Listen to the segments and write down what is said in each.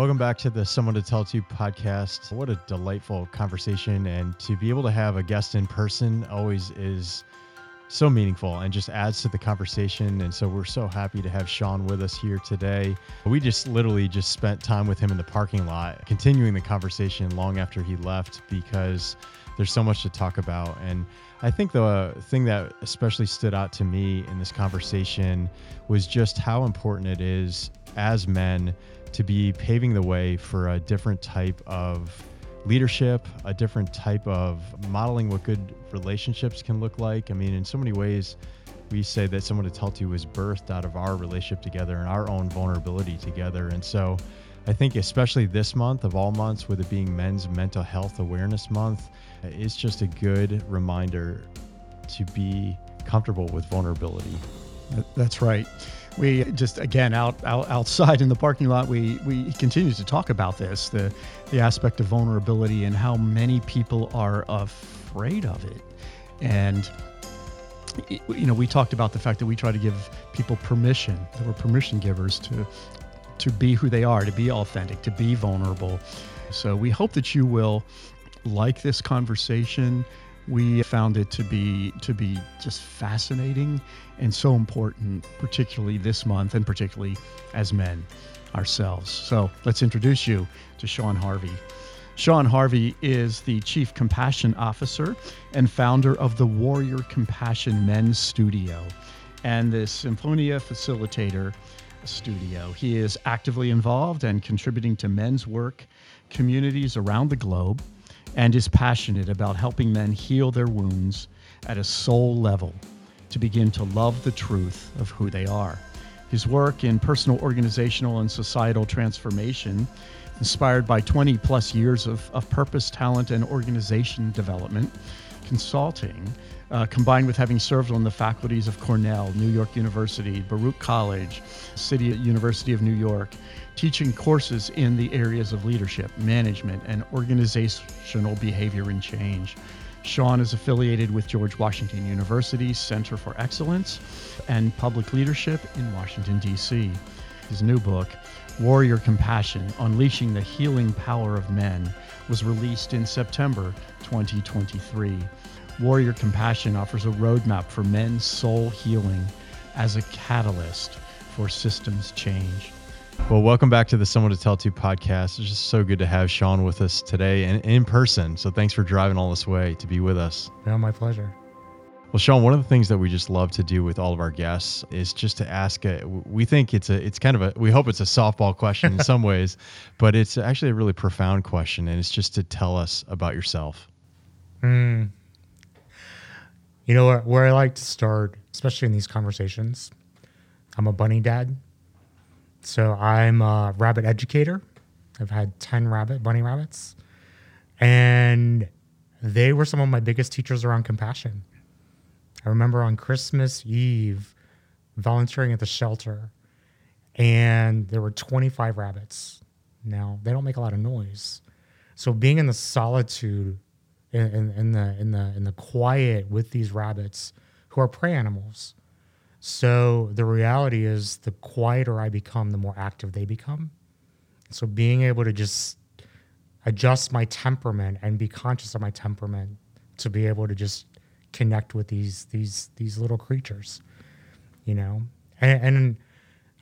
Welcome back to the Someone to Tell to podcast. What a delightful conversation. And to be able to have a guest in person always is so meaningful and just adds to the conversation. And so we're so happy to have Sean with us here today. We just literally just spent time with him in the parking lot, continuing the conversation long after he left because there's so much to talk about. And I think the thing that especially stood out to me in this conversation was just how important it is as men to be paving the way for a different type of leadership, a different type of modeling what good relationships can look like. I mean, in so many ways, we say that someone to tell to was birthed out of our relationship together and our own vulnerability together. And so I think, especially this month of all months, with it being Men's Mental Health Awareness Month, it's just a good reminder to be comfortable with vulnerability. That's right we just again out, out outside in the parking lot we we continue to talk about this the the aspect of vulnerability and how many people are afraid of it. And you know we talked about the fact that we try to give people permission that we're permission givers to to be who they are to be authentic to be vulnerable. So we hope that you will like this conversation. We found it to be to be just fascinating and so important, particularly this month and particularly as men ourselves. So let's introduce you to Sean Harvey. Sean Harvey is the Chief Compassion Officer and founder of the Warrior Compassion Men's Studio and the Symphonia Facilitator Studio. He is actively involved and contributing to men's work communities around the globe and is passionate about helping men heal their wounds at a soul level to begin to love the truth of who they are. His work in personal, organizational, and societal transformation, inspired by 20 plus years of, of purpose, talent, and organization development, consulting, uh, combined with having served on the faculties of Cornell, New York University, Baruch College, City University of New York, teaching courses in the areas of leadership, management, and organizational behavior and change. Sean is affiliated with George Washington University's Center for Excellence and Public Leadership in Washington, D.C. His new book, Warrior Compassion Unleashing the Healing Power of Men, was released in September 2023. Warrior Compassion offers a roadmap for men's soul healing as a catalyst for systems change. Well, welcome back to the Someone to Tell to podcast. It's just so good to have Sean with us today and in person. So thanks for driving all this way to be with us. Yeah, my pleasure. Well, Sean, one of the things that we just love to do with all of our guests is just to ask. A, we think it's a, it's kind of a, we hope it's a softball question in some ways, but it's actually a really profound question, and it's just to tell us about yourself. Hmm. You know where I like to start, especially in these conversations. I'm a bunny dad. So I'm a rabbit educator. I've had 10 rabbit, bunny rabbits. And they were some of my biggest teachers around compassion. I remember on Christmas Eve volunteering at the shelter, and there were 25 rabbits. Now, they don't make a lot of noise. So being in the solitude, in, in, in the, in, the, in the quiet with these rabbits who are prey animals, so the reality is, the quieter I become, the more active they become. So being able to just adjust my temperament and be conscious of my temperament to be able to just connect with these these these little creatures, you know, and, and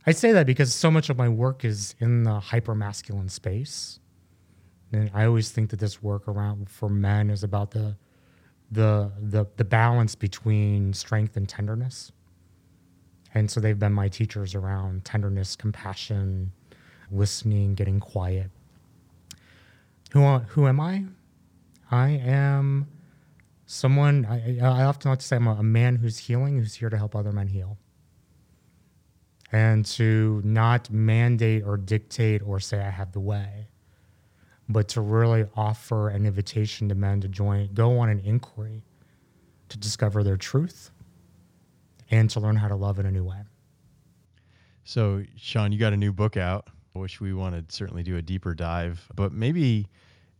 I say that because so much of my work is in the hyper masculine space, and I always think that this work around for men is about the the the the balance between strength and tenderness and so they've been my teachers around tenderness, compassion, listening, getting quiet. Who, who am I? I am someone, I, I often like to say I'm a, a man who's healing, who's here to help other men heal. And to not mandate or dictate or say I have the way, but to really offer an invitation to men to join, go on an inquiry to discover their truth and to learn how to love in a new way. So, Sean, you got a new book out, which we want to certainly do a deeper dive, but maybe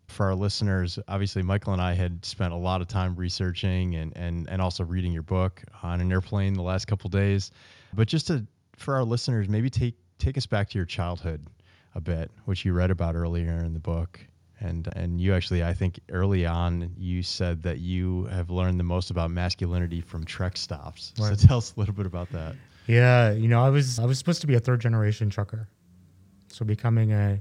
for our listeners, obviously Michael and I had spent a lot of time researching and and and also reading your book on an airplane the last couple days. But just to for our listeners, maybe take take us back to your childhood a bit, which you read about earlier in the book. And and you actually, I think early on, you said that you have learned the most about masculinity from truck stops. Right. So tell us a little bit about that. Yeah, you know, I was I was supposed to be a third generation trucker, so becoming a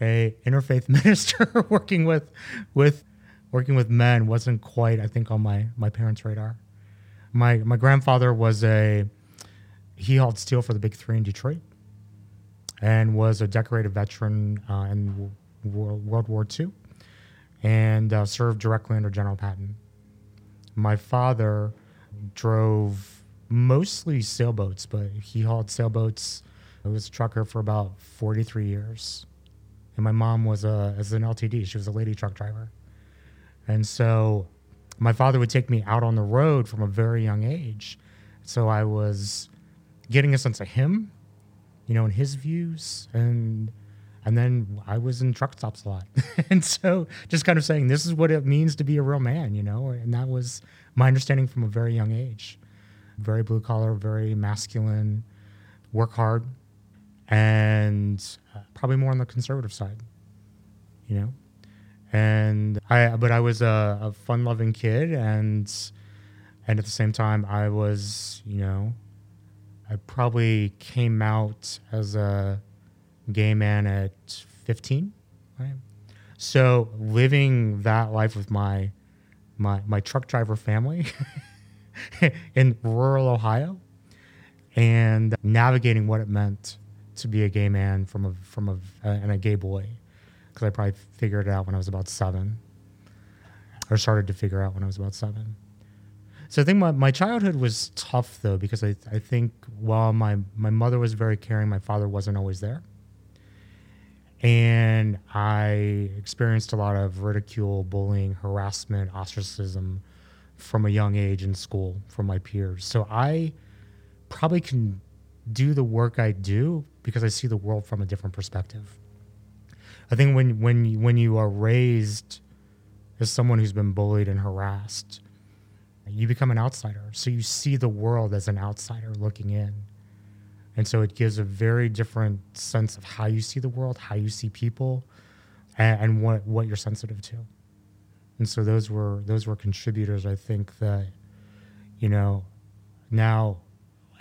a interfaith minister working with with working with men wasn't quite I think on my my parents' radar. My my grandfather was a he hauled steel for the big three in Detroit, and was a decorated veteran uh, in World, World War II, and uh, served directly under General Patton. My father drove mostly sailboats, but he hauled sailboats. I was a trucker for about 43 years. And my mom was a as an LTD. She was a lady truck driver. And so my father would take me out on the road from a very young age. So I was getting a sense of him, you know, and his views and and then I was in truck stops a lot. and so just kind of saying this is what it means to be a real man, you know, and that was my understanding from a very young age very blue collar, very masculine, work hard, and uh, probably more on the conservative side, you know. And I, but I was a, a fun loving kid, and and at the same time, I was, you know, I probably came out as a gay man at 15, right? So living that life with my my my truck driver family in rural Ohio and navigating what it meant to be a gay man from a from a uh, and a gay boy because I probably figured it out when I was about seven or started to figure out when I was about seven. So I think my, my childhood was tough though because I, I think while my, my mother was very caring, my father wasn't always there. And I experienced a lot of ridicule, bullying, harassment, ostracism from a young age in school from my peers. So I probably can do the work I do because I see the world from a different perspective. I think when when when you are raised as someone who's been bullied and harassed, you become an outsider. So you see the world as an outsider looking in. And so it gives a very different sense of how you see the world, how you see people, and, and what, what you're sensitive to. And so those were those were contributors i think that you know now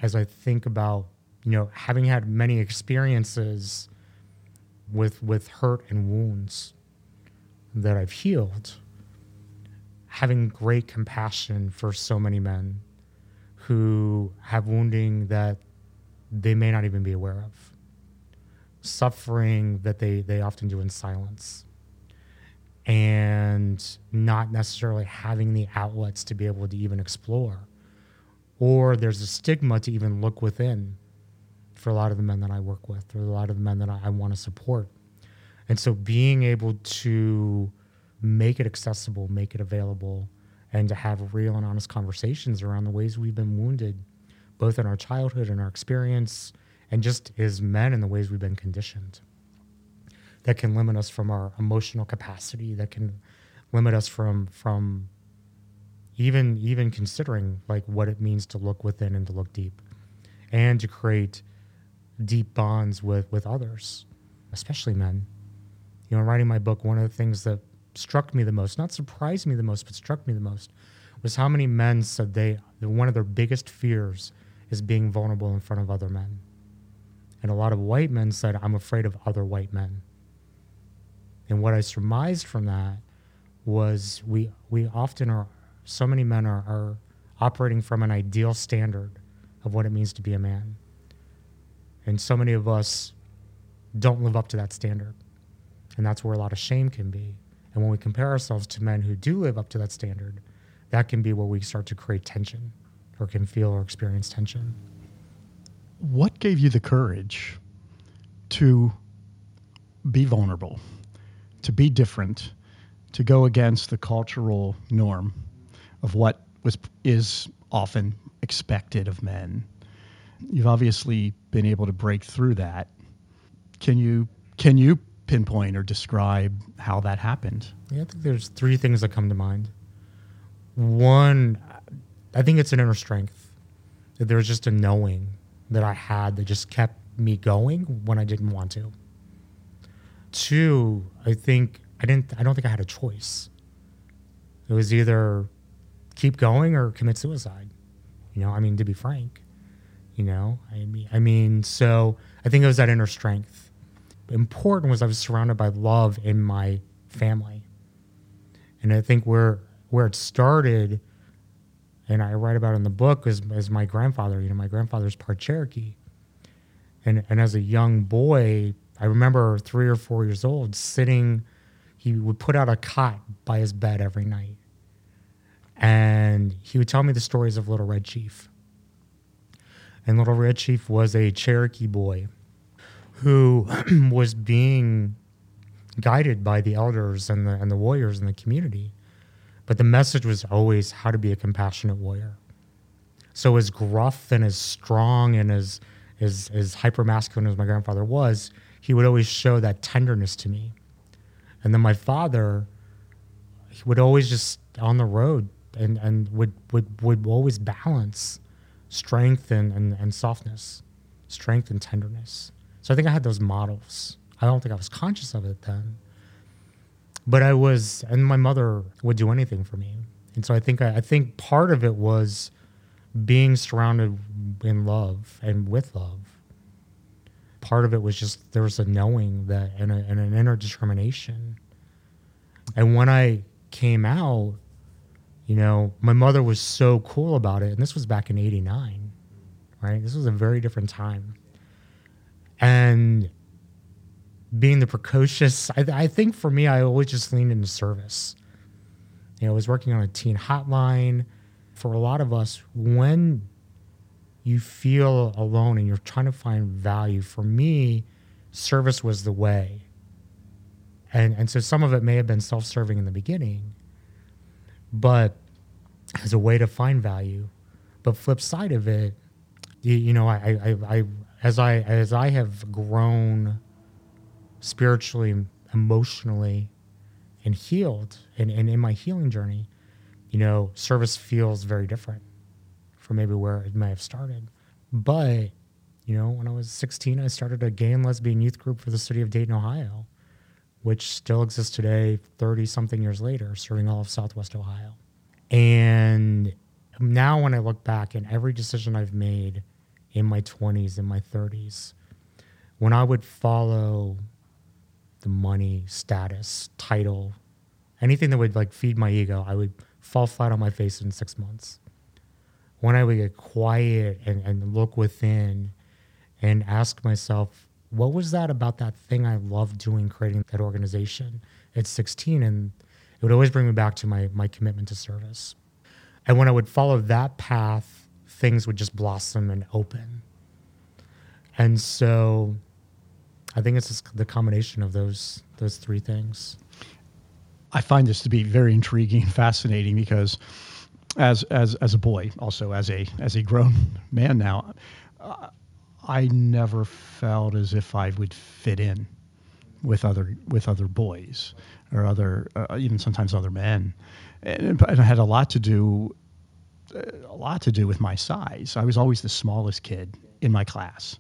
as i think about you know having had many experiences with with hurt and wounds that i've healed having great compassion for so many men who have wounding that they may not even be aware of suffering that they they often do in silence and not necessarily having the outlets to be able to even explore. Or there's a stigma to even look within for a lot of the men that I work with, or a lot of the men that I, I want to support. And so being able to make it accessible, make it available, and to have real and honest conversations around the ways we've been wounded, both in our childhood and our experience, and just as men in the ways we've been conditioned that can limit us from our emotional capacity, that can limit us from from even even considering like what it means to look within and to look deep, and to create deep bonds with with others, especially men. You know, in writing my book, one of the things that struck me the most, not surprised me the most, but struck me the most, was how many men said they one of their biggest fears is being vulnerable in front of other men. And a lot of white men said, I'm afraid of other white men. And what I surmised from that was we we often are so many men are, are operating from an ideal standard of what it means to be a man. And so many of us don't live up to that standard. And that's where a lot of shame can be. And when we compare ourselves to men who do live up to that standard, that can be where we start to create tension or can feel or experience tension. What gave you the courage to be vulnerable? to be different, to go against the cultural norm of what was is often expected of men. You've obviously been able to break through that. Can you can you pinpoint or describe how that happened? Yeah, I think there's three things that come to mind. One, I think it's an inner strength. That there was just a knowing that I had that just kept me going when I didn't want to. two, I think I didn't. I don't think I had a choice. It was either keep going or commit suicide. You know, I mean, to be frank, you know, I mean, I mean, so I think it was that inner strength. Important was I was surrounded by love in my family, and I think where where it started, and I write about in the book, is, is my grandfather. You know, my grandfather's part Cherokee, and and as a young boy, I remember three or four years old sitting. He would put out a cot by his bed every night and he would tell me the stories of Little Red Chief. And Little Red Chief was a Cherokee boy who was being guided by the elders and the, and the warriors in the community. But the message was always how to be a compassionate warrior. So, as gruff and as strong and as, as, as hyper masculine as my grandfather was, he would always show that tenderness to me. And then my father, he would always just on the road and, and would, would, would always balance strength and, and, and softness, strength and tenderness. So I think I had those models. I don't think I was conscious of it then. But I was, and my mother would do anything for me. And so I think I, I think part of it was being surrounded in love and with love. Part of it was just there was a knowing that and, a, and an inner determination. And when I came out, you know, my mother was so cool about it. And this was back in 89, right? This was a very different time. And being the precocious, I, I think for me, I always just leaned into service. You know, I was working on a teen hotline. For a lot of us, when you feel alone and you're trying to find value, for me, service was the way. And, and so some of it may have been self serving in the beginning, but as a way to find value. But flip side of it, you, you know, I, I, I, as I as I have grown spiritually, emotionally, and healed, and, and in my healing journey, you know, service feels very different from maybe where it may have started. But, you know, when I was 16, I started a gay and lesbian youth group for the city of Dayton, Ohio, which still exists today, 30 something years later, serving all of Southwest Ohio. And now when I look back and every decision I've made in my 20s, in my 30s, when I would follow money, status, title, anything that would like feed my ego, I would fall flat on my face in six months. When I would get quiet and, and look within and ask myself, what was that about that thing I loved doing, creating that organization at 16? And it would always bring me back to my my commitment to service. And when I would follow that path, things would just blossom and open. And so I think it's the combination of those those three things. I find this to be very intriguing and fascinating because as as as a boy, also as a as a grown man now, uh, I never felt as if I would fit in with other with other boys or other uh, even sometimes other men, and, and it had a lot to do a lot to do with my size. I was always the smallest kid in my class,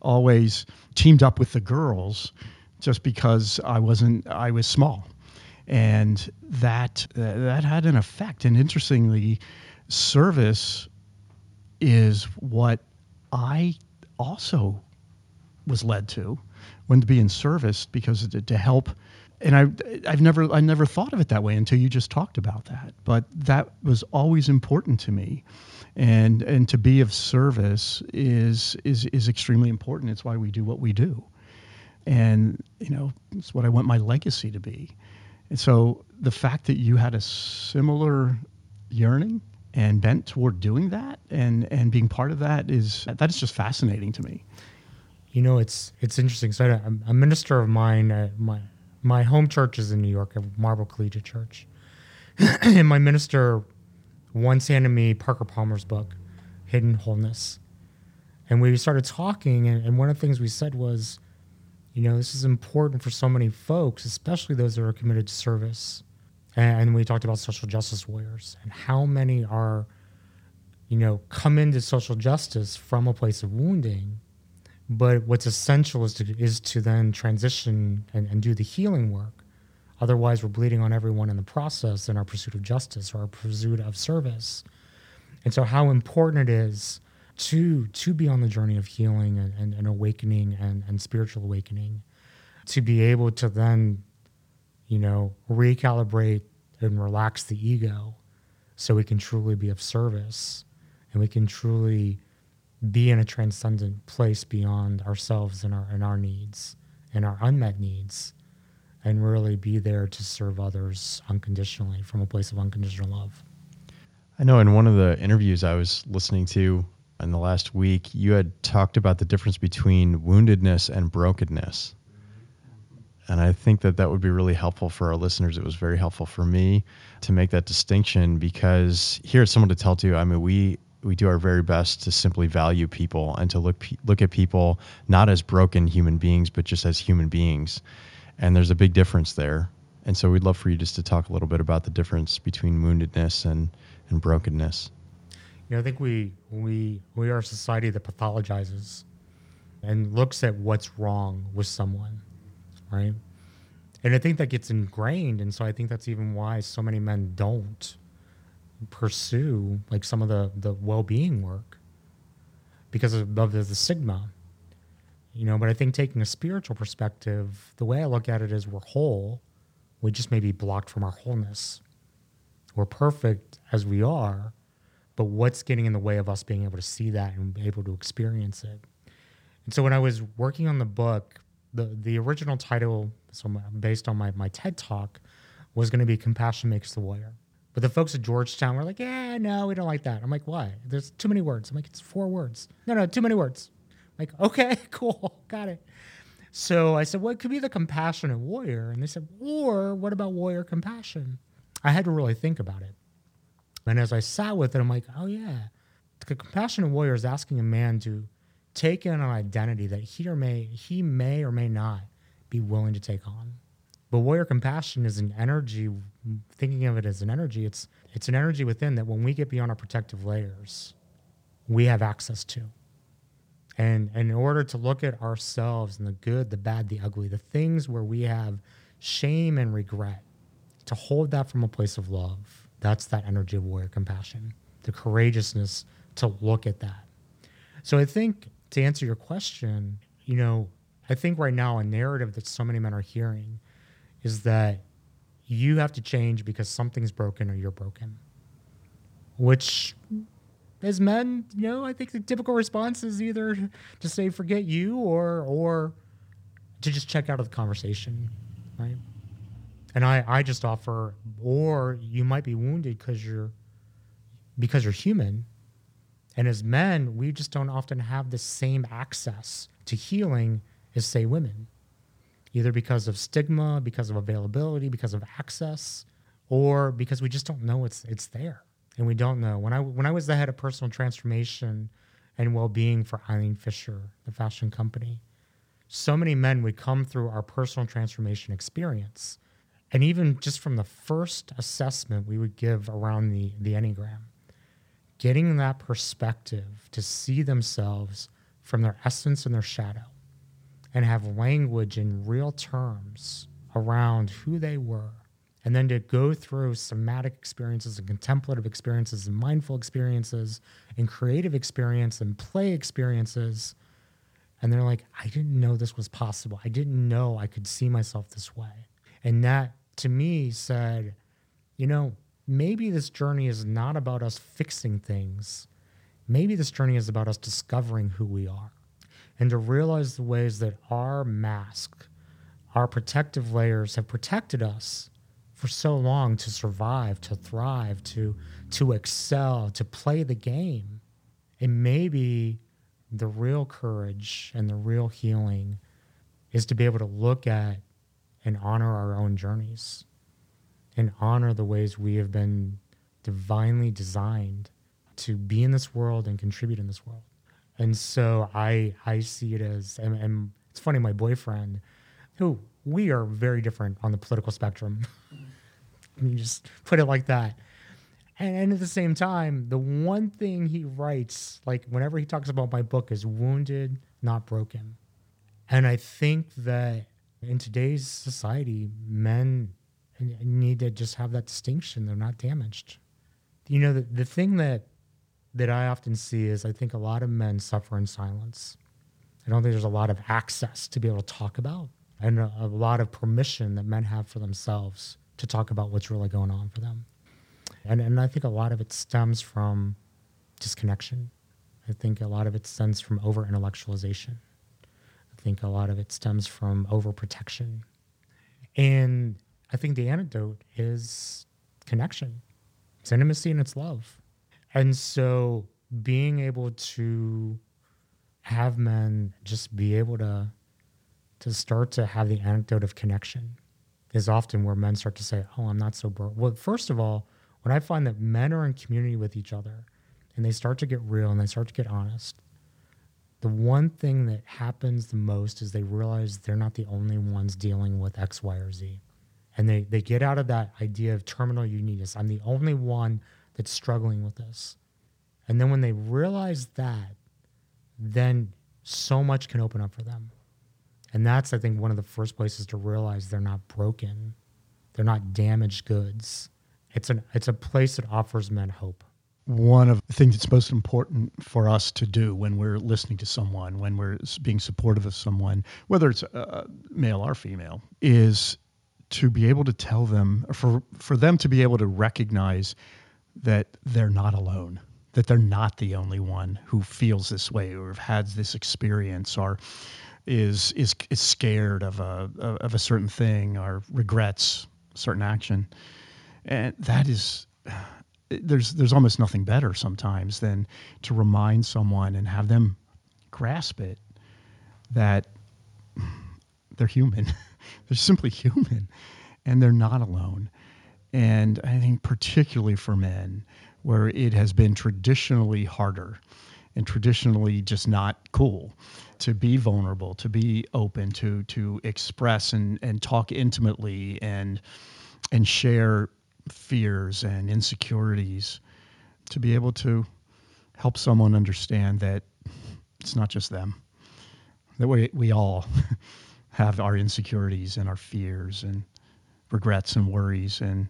always teamed up with the girls, just because I wasn't I was small, and that uh, that had an effect. And interestingly, service is what I also was led to when to be in service because to, to help and I I've never I never thought of it that way until you just talked about that. But that was always important to me. And and to be of service is is is extremely important. It's why we do what we do. And you know, it's what I want my legacy to be. And so the fact that you had a similar yearning and bent toward doing that and and being part of that is that is just fascinating to me. You know, it's it's interesting. So a, a minister of mine, uh, my my home church is in New York, at Marble Collegiate Church. and my minister once handed me Parker Palmer's book, Hidden Wholeness. And we started talking, and, and one of the things we said was, you know, this is important for so many folks, especially those that are committed to service. And we talked about social justice warriors and how many are, you know, come into social justice from a place of wounding, But what's essential is to is to then transition and, and do the healing work. Otherwise, we're bleeding on everyone in the process in our pursuit of justice or our pursuit of service. And so, how important it is to to be on the journey of healing and, and, and awakening and, and spiritual awakening, to be able to then, you know, recalibrate and relax the ego, so we can truly be of service, and we can truly be in a transcendent place beyond ourselves and our and our needs and our unmet needs and really be there to serve others unconditionally from a place of unconditional love. I know in one of the interviews I was listening to in the last week, you had talked about the difference between woundedness and brokenness. And I think that that would be really helpful for our listeners. It was very helpful for me to make that distinction because here at Someone to Tell To, I mean, we we do our very best to simply value people and to look look at people not as broken human beings, but just as human beings. And there's a big difference there. And so we'd love for you just to talk a little bit about the difference between woundedness and, and brokenness. You know, I think we we we are a society that pathologizes and looks at what's wrong with someone, right? And I think that gets ingrained, and so I think that's even why so many men don't pursue like some of the the well-being work because of, of the, the stigma you know but i think taking a spiritual perspective the way i look at it is we're whole we just may be blocked from our wholeness we're perfect as we are but what's getting in the way of us being able to see that and be able to experience it and so when i was working on the book the the original title so based on my, my ted talk was going to be compassion makes the warrior but the folks at Georgetown were like, yeah, no, we don't like that. I'm like, why? There's too many words. I'm like, it's four words. No, no, too many words. Like, okay, cool, got it. So I said, well, it could be the compassionate warrior. And they said, or what about warrior compassion? I had to really think about it. And as I sat with it, I'm like, oh, yeah. The compassionate warrior is asking a man to take in an identity that he or may he may or may not be willing to take on. But warrior compassion is an energy. Thinking of it as an energy, it's it's an energy within that when we get beyond our protective layers, we have access to. And, and in order to look at ourselves and the good, the bad, the ugly, the things where we have shame and regret, to hold that from a place of love, that's that energy of warrior compassion, the courageousness to look at that. So I think to answer your question, you know, I think right now a narrative that so many men are hearing is that you have to change because something's broken or you're broken. Which, as men, you know, I think the typical response is either to say forget you or or to just check out of the conversation, right? And I, I just offer, or you might be wounded because you're because you're human. And as men, we just don't often have the same access to healing as say women either because of stigma, because of availability, because of access, or because we just don't know it's it's there and we don't know. When I when I was the head of personal transformation and well-being for Eileen Fisher, the fashion company, so many men would come through our personal transformation experience. And even just from the first assessment we would give around the, the Enneagram, getting that perspective to see themselves from their essence and their shadow and have language in real terms around who they were. And then to go through somatic experiences and contemplative experiences and mindful experiences and creative experience and play experiences. And they're like, I didn't know this was possible. I didn't know I could see myself this way. And that to me said, you know, maybe this journey is not about us fixing things. Maybe this journey is about us discovering who we are and to realize the ways that our mask, our protective layers have protected us for so long to survive, to thrive, to to excel, to play the game. And maybe the real courage and the real healing is to be able to look at and honor our own journeys and honor the ways we have been divinely designed to be in this world and contribute in this world. And so I I see it as and, and it's funny, my boyfriend, who we are very different on the political spectrum. you just put it like that. And, and at the same time, the one thing he writes, like whenever he talks about my book, is wounded, not broken. And I think that in today's society, men need to just have that distinction. They're not damaged. You know, the, the thing that that I often see is I think a lot of men suffer in silence. I don't think there's a lot of access to be able to talk about and a, a lot of permission that men have for themselves to talk about what's really going on for them. And, and I think a lot of it stems from disconnection. I think a lot of it stems from over intellectualization. I think a lot of it stems from overprotection. And I think the antidote is connection, it's intimacy and it's love. And so being able to have men just be able to to start to have the anecdote of connection is often where men start to say, "Oh, I'm not so broke." Well, first of all, when I find that men are in community with each other and they start to get real and they start to get honest, the one thing that happens the most is they realize they're not the only ones dealing with X, Y, or Z. And they, they get out of that idea of terminal uniqueness. I'm the only one that's struggling with this. And then when they realize that, then so much can open up for them. And that's, I think, one of the first places to realize they're not broken, they're not damaged goods. It's, an, it's a place that offers men hope one of the things that's most important for us to do when we're listening to someone, when we're being supportive of someone, whether it's uh, male or female, is to be able to tell them, for for them to be able to recognize that they're not alone, that they're not the only one who feels this way or has had this experience or is is is scared of a of a certain thing or regrets certain action, and that is there's there's almost nothing better sometimes than to remind someone and have them grasp it that they're human. they're simply human and they're not alone. And I think particularly for men where it has been traditionally harder and traditionally just not cool to be vulnerable, to be open, to to express and and talk intimately and and share fears and insecurities to be able to help someone understand that it's not just them that we, we all have our insecurities and our fears and regrets and worries and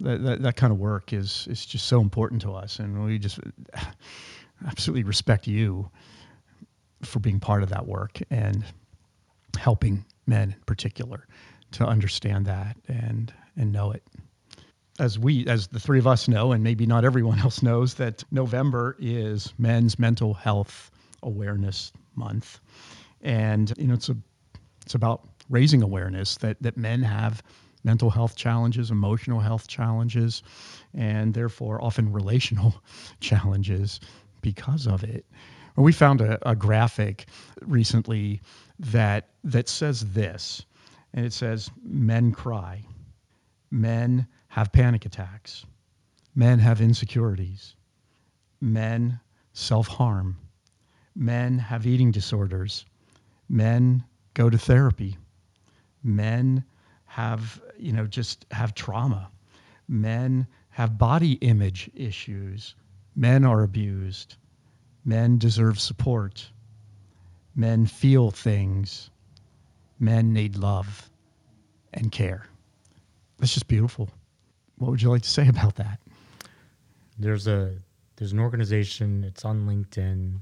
that, that, that kind of work is is just so important to us and we just absolutely respect you for being part of that work and helping men in particular to understand that and and know it as we, as the three of us know, and maybe not everyone else knows, that November is Men's Mental Health Awareness Month, and you know it's a, it's about raising awareness that that men have mental health challenges, emotional health challenges, and therefore often relational challenges because of it. We found a, a graphic recently that that says this, and it says men cry, men have panic attacks. Men have insecurities. Men self harm. Men have eating disorders. Men go to therapy. Men have, you know, just have trauma. Men have body image issues. Men are abused. Men deserve support. Men feel things. Men need love and care. That's just beautiful. What would you like to say about that? There's a there's an organization. It's on LinkedIn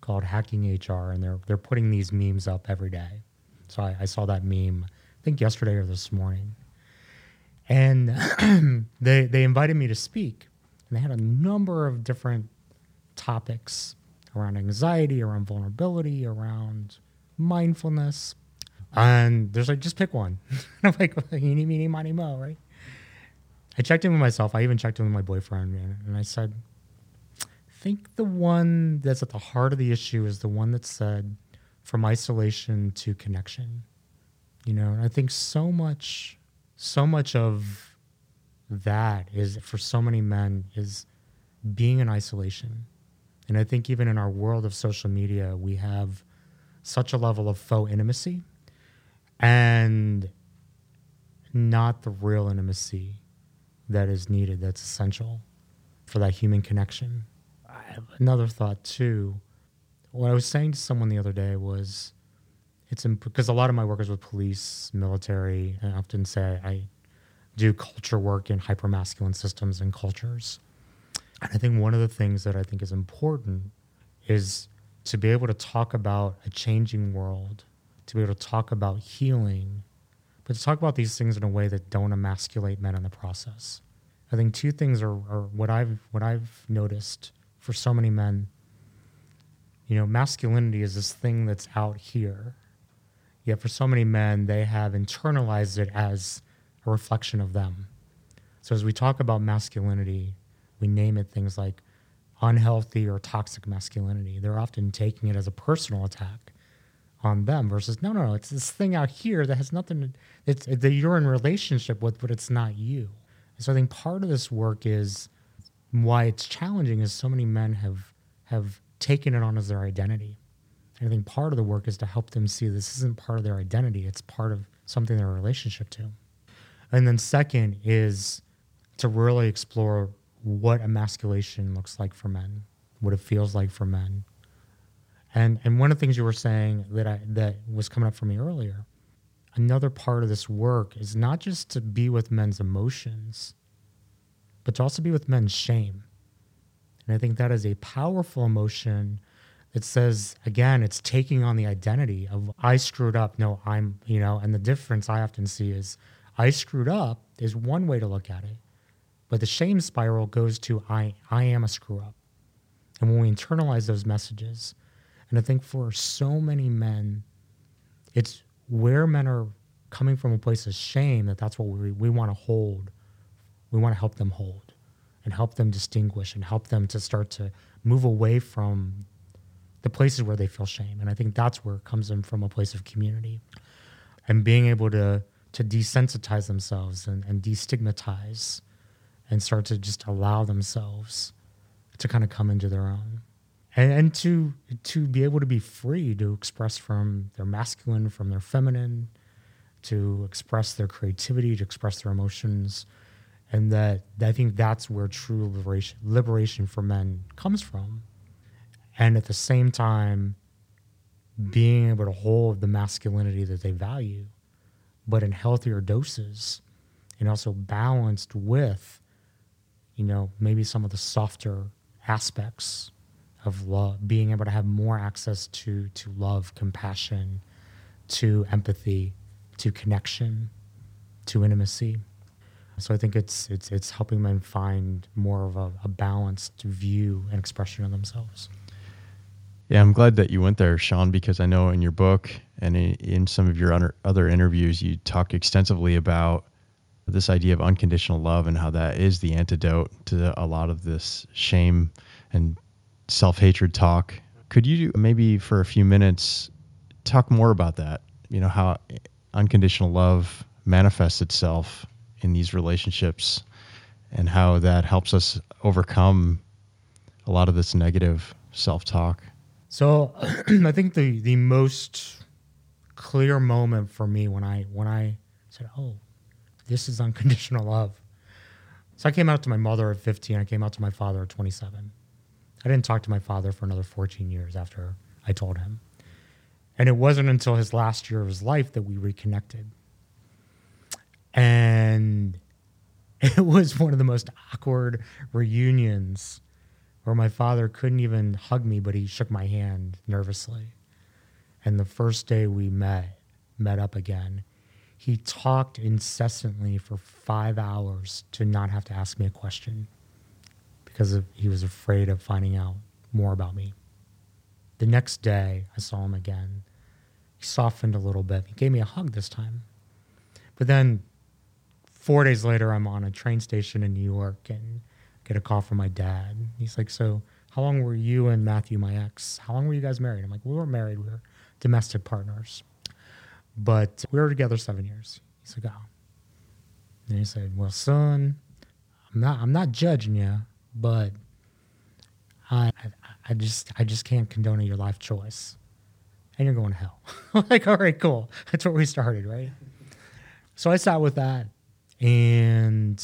called Hacking HR, and they're they're putting these memes up every day. So I, I saw that meme, I think yesterday or this morning, and they they invited me to speak, and they had a number of different topics around anxiety, around vulnerability, around mindfulness. And there's like, just pick one. I'm like, eeny, meeny, miny, mo, right? I checked in with myself. I even checked in with my boyfriend, and I said, I think the one that's at the heart of the issue is the one that said, from isolation to connection. You know, I think so much, so much of that is for so many men is being in isolation. And I think even in our world of social media, we have such a level of faux intimacy and not the real intimacy that is needed, that's essential. for that human connection. I have another thought too. What I was saying to someone the other day was, it's because a lot of my work is with police, military, and I often say I do culture work in hypermasculine systems and cultures. And I think one of the things that I think is important is to be able to talk about a changing world, to be able to talk about healing, but to talk about these things in a way that don't emasculate men in the process. I think two things are, are what I've what I've noticed for so many men. You know, masculinity is this thing that's out here. Yet for so many men, they have internalized it as a reflection of them. So as we talk about masculinity, we name it things like unhealthy or toxic masculinity. They're often taking it as a personal attack on them versus no, no, no. It's this thing out here that has nothing. It's that you're in relationship with, but it's not you. And so I think part of this work is why it's challenging is so many men have have taken it on as their identity. And I think part of the work is to help them see this isn't part of their identity; it's part of something they're in relationship to. And then second is to really explore what emasculation looks like for men, what it feels like for men. And and one of the things you were saying that I that was coming up for me earlier, another part of this work is not just to be with men's emotions, but to also be with men's shame. And I think that is a powerful emotion that says, again, it's taking on the identity of I screwed up. No, I'm, you know, and the difference I often see is I screwed up is one way to look at it. But the shame spiral goes to I, I am a screw up. And when we internalize those messages, and I think for so many men, it's where men are coming from a place of shame that that's what we, we want to hold. We want to help them hold and help them distinguish and help them to start to move away from the places where they feel shame. And I think that's where it comes in from a place of community and being able to to desensitize themselves and, and destigmatize and start to just allow themselves to kind of come into their own. And, and to to be able to be free to express from their masculine from their feminine to express their creativity to express their emotions and that i think that's where true liberation liberation for men comes from. And at the same time being able to hold the masculinity that they value but in healthier doses and also balanced with you know, maybe some of the softer aspects of love, being able to have more access to to love, compassion, to empathy, to connection, to intimacy. So I think it's it's it's helping them find more of a, a balanced view and expression of themselves. Yeah, I'm glad that you went there, Sean, because I know in your book and in, some of your other interviews, you talk extensively about this idea of unconditional love and how that is the antidote to a lot of this shame and self hatred talk. Could you maybe for a few minutes talk more about that? You know, how unconditional love manifests itself in these relationships and how that helps us overcome a lot of this negative self talk. So I think the, the most clear moment for me when I when I said, Oh, this is unconditional love. So I came out to my mother at 15. I came out to my father at 27. I didn't talk to my father for another 14 years after I told him. And it wasn't until his last year of his life that we reconnected. And it was one of the most awkward reunions where my father couldn't even hug me, but he shook my hand nervously. And the first day we met, met up again, he talked incessantly for five hours to not have to ask me a question because of, he was afraid of finding out more about me. The next day, I saw him again. He softened a little bit. He gave me a hug this time. But then, four days later, I'm on a train station in New York and get a call from my dad. He's like, So, how long were you and Matthew, my ex, how long were you guys married? I'm like, We weren't married, we were domestic partners. But we were together seven years. He's like, oh. And he said, well, son, I'm not, I'm not judging you, but I, I, I just, I just can't condone your life choice, and you're going to hell. like, all right, cool. That's where we started, right? So I sat with that, and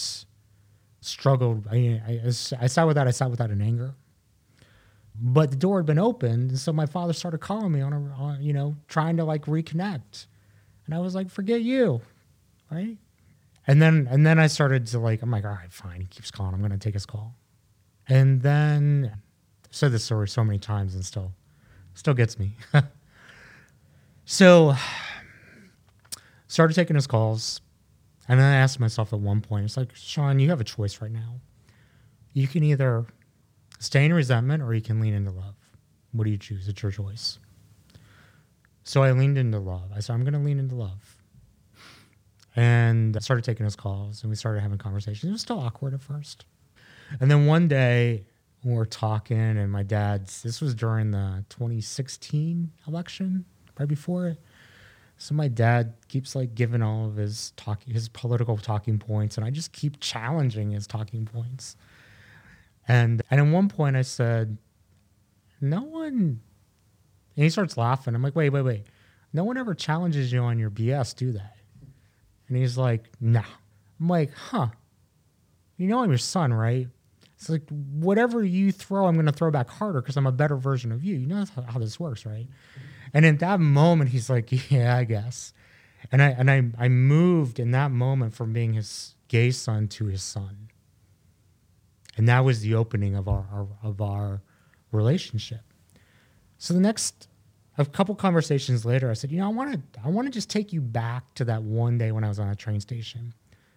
struggled. I, I, I sat with that. I sat with that in anger. But the door had been opened, and so my father started calling me on, a, on you know, trying to like reconnect, and I was like, "Forget you," right? And then and then I started to like, I'm like, all right, fine. He keeps calling. I'm gonna take his call. And then I've said this story so many times and still still gets me. so started taking his calls. And then I asked myself at one point, it's like, Sean, you have a choice right now. You can either stay in resentment or you can lean into love. What do you choose? It's your choice. So I leaned into love. I said, I'm going to lean into love. And I started taking his calls and we started having conversations. It was still awkward at first. And then one day we were talking, and my dad's, this was during the 2016 election, right before it. So my dad keeps like giving all of his talk, his political talking points, and I just keep challenging his talking points. And and at one point I said, "No one," and he starts laughing. I'm like, "Wait, wait, wait! No one ever challenges you on your BS, do they?" And he's like, "Nah." I'm like, "Huh? You know I'm your son, right?" It's like whatever you throw, I'm going to throw back harder because I'm a better version of you. You know how, how this works, right? And in that moment, he's like, "Yeah, I guess." And I and I I moved in that moment from being his gay son to his son, and that was the opening of our, our of our relationship. So the next a couple conversations later, I said, "You know, I want to I want to just take you back to that one day when I was on a train station."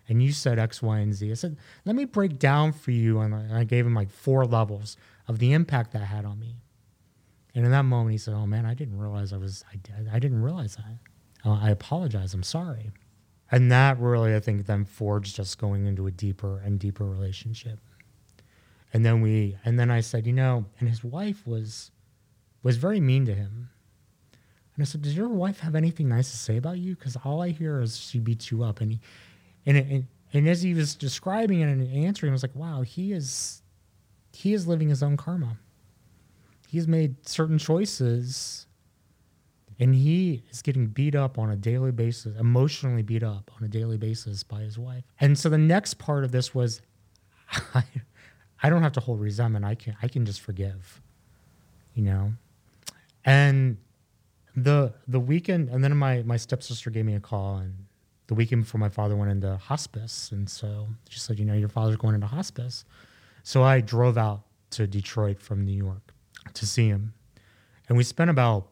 And you said X, Y, and Z. I said, let me break down for you. And I gave him like four levels of the impact that had on me. And in that moment, he said, "Oh man, I didn't realize I was. I, I didn't realize that. Uh, I apologize. I'm sorry." And that really, I think, then forged us going into a deeper and deeper relationship. And then we, and then I said, you know, and his wife was, was very mean to him. And I said, does your wife have anything nice to say about you? Because all I hear is she beats you up. And he, and and, and as he was describing it and answering, I was like, wow, he is, he is living his own karma he's made certain choices and he is getting beat up on a daily basis, emotionally beat up on a daily basis by his wife. And so the next part of this was I, I don't have to hold resentment. I can I can just forgive. You know? And the the weekend and then my my stepsister gave me a call and the weekend before my father went into hospice and so she said, you know, your father's going into hospice. So I drove out to Detroit from New York to see him. And we spent about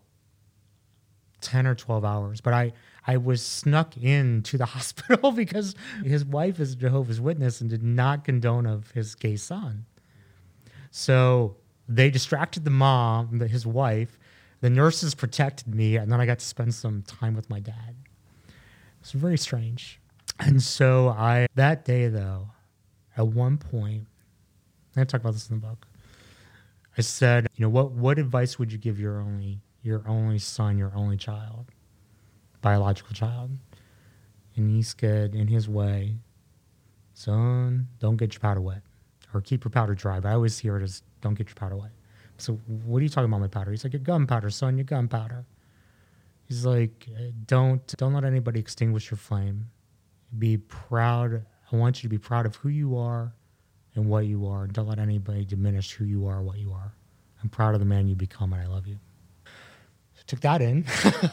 10 or 12 hours, but I, I was snuck into the hospital because his wife is a Jehovah's Witness and did not condone of his gay son. So they distracted the mom, his wife. The nurses protected me, and then I got to spend some time with my dad. It's very strange. And so I that day though, at one point, I talk about this in the book. I said, you know, what what advice would you give your only your only son, your only child, biological child? And he said, in his way, son, don't get your powder wet, or keep your powder dry. But I always hear it as, don't get your powder wet. So what are you talking about, my powder? He's like, your gunpowder, son, your gunpowder. He's like, don't don't let anybody extinguish your flame. Be proud. I want you to be proud of who you are and what you are. Don't let anybody diminish who you are, what you are. I'm proud of the man you become, and I love you. So took that in.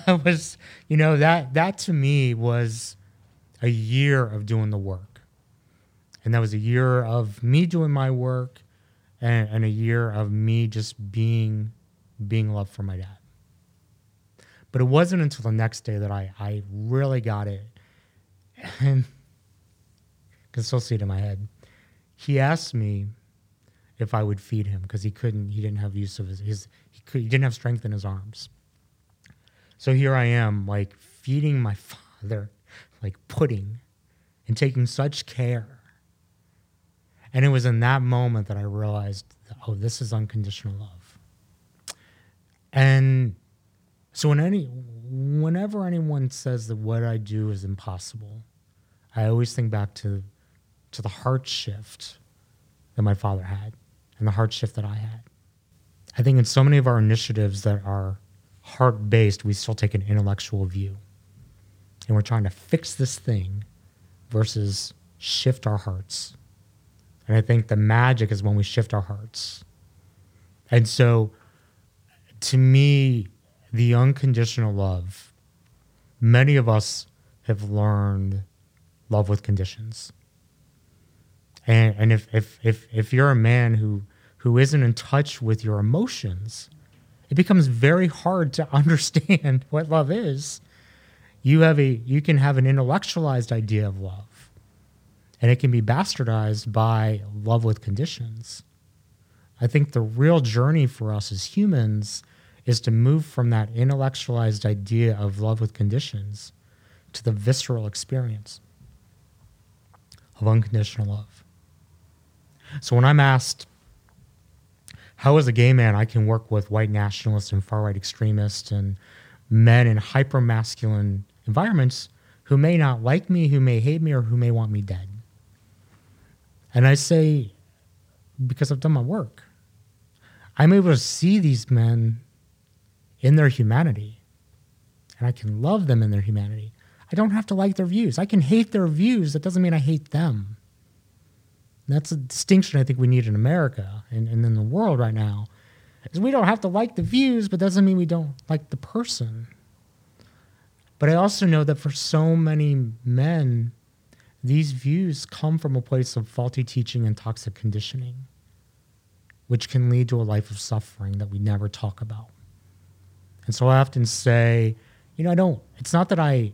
was you know that that to me was a year of doing the work, and that was a year of me doing my work, and, and a year of me just being being loved for my dad. But it wasn't until the next day that I I really got it, and I can still see it in my head he asked me if I would feed him because he couldn't. He didn't have use of his. his he, could, he didn't have strength in his arms. So here I am, like feeding my father, like pudding, and taking such care. And it was in that moment that I realized, oh, this is unconditional love. And so when any, whenever anyone says that what I do is impossible, I always think back to to the heart shift that my father had and the heart shift that I had. I think in so many of our initiatives that are heart based, we still take an intellectual view. And we're trying to fix this thing versus shift our hearts And I think the magic is when we shift our hearts. And so, to me, the unconditional love, many of us have learned love with conditions. And, and if, if, if, if you're a man who, who isn't in touch with your emotions, it becomes very hard to understand what love is. You have a you can have an intellectualized idea of love, and it can be bastardized by love with conditions. I think the real journey for us as humans is to move from that intellectualized idea of love with conditions to the visceral experience of unconditional love. So when I'm asked, how as a gay man I can work with white nationalists and far right extremists and men in hyper masculine environments who may not like me, who may hate me, or who may want me dead. And I say, because I've done my work, I'm able to see these men in their humanity, and I can love them in their humanity. I don't have to like their views. I can hate their views. That doesn't mean I hate them. That's a distinction I think we need in America and, and in the world right now. Is we don't have to like the views, but doesn't mean we don't like the person. But I also know that for so many men, these views come from a place of faulty teaching and toxic conditioning, which can lead to a life of suffering that we never talk about. And so I often say, you know, I don't. It's not that I,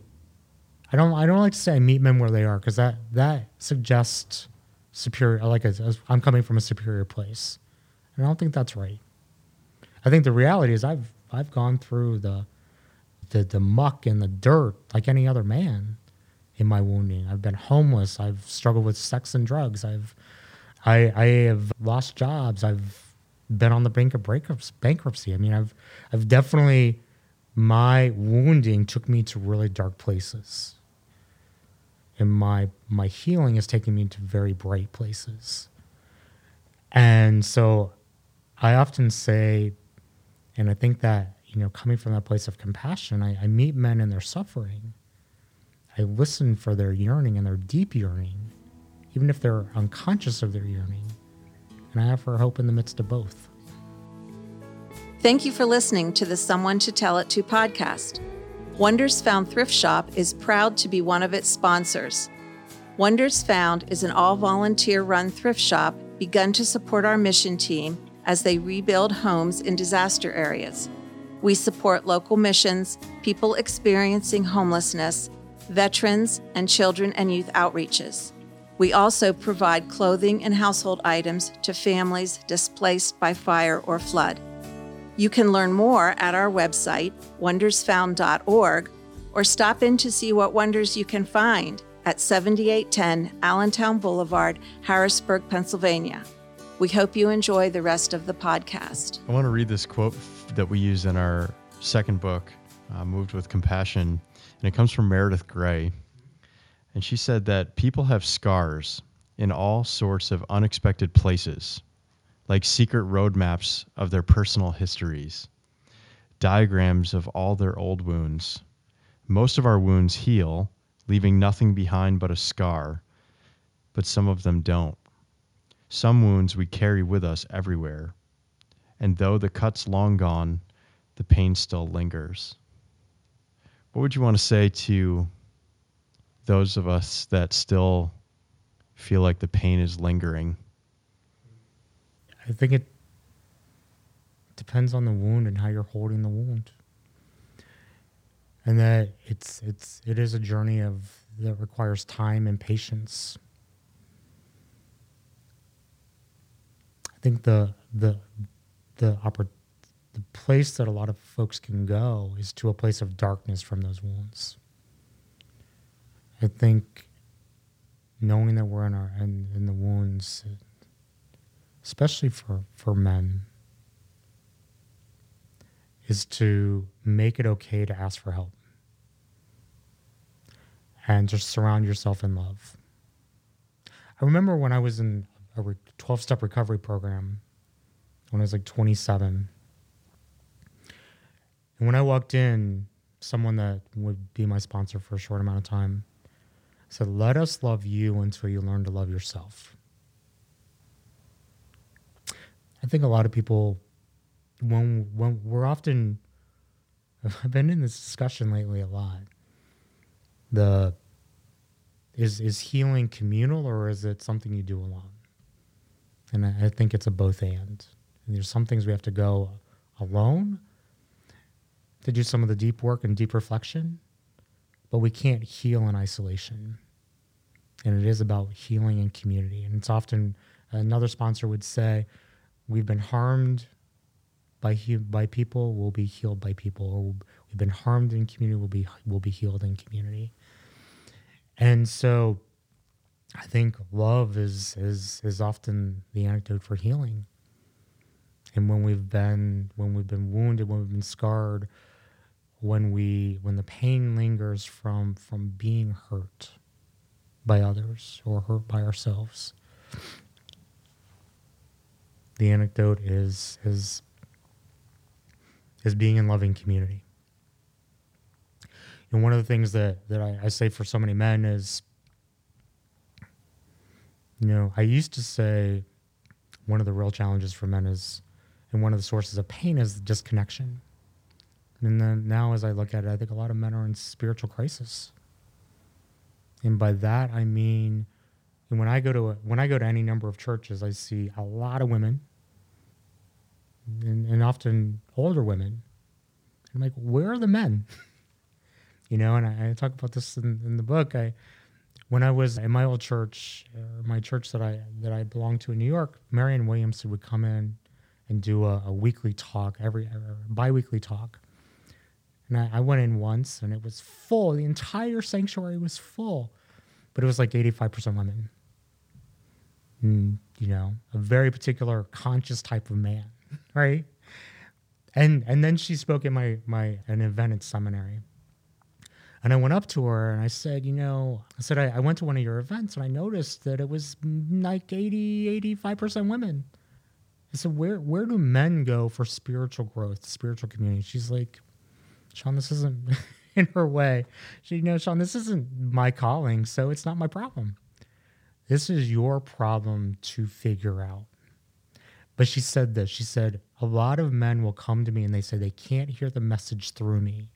I don't. I don't like to say I meet men where they are because that that suggests superior. Like i I'm coming from a superior place, and I don't think that's right. I think the reality is I've I've gone through the the the muck and the dirt like any other man in my wounding. I've been homeless. I've struggled with sex and drugs. I've I I have lost jobs. I've been on the brink of bankruptcy. I mean, I've I've definitely my wounding took me to really dark places. And my my healing is taking me to very bright places. And so I often say, and I think that, you know, coming from that place of compassion, I, I meet men in their suffering. I listen for their yearning and their deep yearning, even if they're unconscious of their yearning and I offer hope in the midst of both. Thank you for listening to the Someone to Tell It To podcast. Wonders Found Thrift Shop is proud to be one of its sponsors. Wonders Found is an all volunteer run thrift shop begun to support our mission team as they rebuild homes in disaster areas. We support local missions, people experiencing homelessness, veterans, and children and youth outreaches. We also provide clothing and household items to families displaced by fire or flood. You can learn more at our website, wondersfound.org, or stop in to see what wonders you can find at 7810 Allentown Boulevard, Harrisburg, Pennsylvania. We hope you enjoy the rest of the podcast. I want to read this quote that we use in our second book, uh, Moved with Compassion, and it comes from Meredith Grey. And she said that people have scars in all sorts of unexpected places, like secret roadmaps of their personal histories, diagrams of all their old wounds. Most of our wounds heal, leaving nothing behind but a scar, but some of them don't. Some wounds we carry with us everywhere, and though the cut's long gone, the pain still lingers. What would you want to say to those of us that still feel like the pain is lingering? I think it depends on the wound and how you're holding the wound. And that it's it's it is a journey of that requires time and patience. I think the the the oppor- the place that a lot of folks can go is to a place of darkness from those wounds. I think knowing that we're in our in, in the wounds, especially for for men, is to make it okay to ask for help and just surround yourself in love. I remember when I was in a 12 step recovery program when I was like 27. And when I walked in, someone that would be my sponsor for a short amount of time said, Let us love you until you learn to love yourself. I think a lot of people, when when we're often, I've been in this discussion lately a lot. The is is healing communal or is it something you do alone? And I, I think it's a both and. and. There's some things we have to go alone to do some of the deep work and deep reflection, but we can't heal in isolation. And it is about healing in community. And it's often another sponsor would say, "We've been harmed by by people, we'll be healed by people, or we've been harmed in community, we'll be we'll be healed in community." And so I think love is is is often the antidote for healing. And when we've been when we've been wounded, when we've been scarred, when we when the pain lingers from from being hurt by others or hurt by ourselves. The anecdote is is is being in loving community. And one of the things that, that I, I say for so many men is, you know, I used to say one of the real challenges for men is, and one of the sources of pain is disconnection. And then now, as I look at it, I think a lot of men are in spiritual crisis. And by that, I mean, and when I go to a, when I go to any number of churches, I see a lot of women, and, and often older women. I'm like, where are the men? you know, and I, I talk about this in, in, the book. I, when I was in my old church, uh, my church that I that I belonged to in New York, Marianne Williamson would come in and do a, a weekly talk, every uh, biweekly talk. And I, I went in once, and it was full. The entire sanctuary was full, but it was like 85% women. And, you know, a very particular conscious type of man, right? And and then she spoke at my my an event at seminary and I went up to her and I said, you know, I said, I, I, went to one of your events and I noticed that it was mm, like 80, 85% women. I said, where, where do men go for spiritual growth, spiritual community? She's like, Sean, this isn't in her way. She, you know, Sean, this isn't my calling, so it's not my problem. This is your problem to figure out. But she said this. She said, a lot of men will come to me and they say they can't hear the message through me.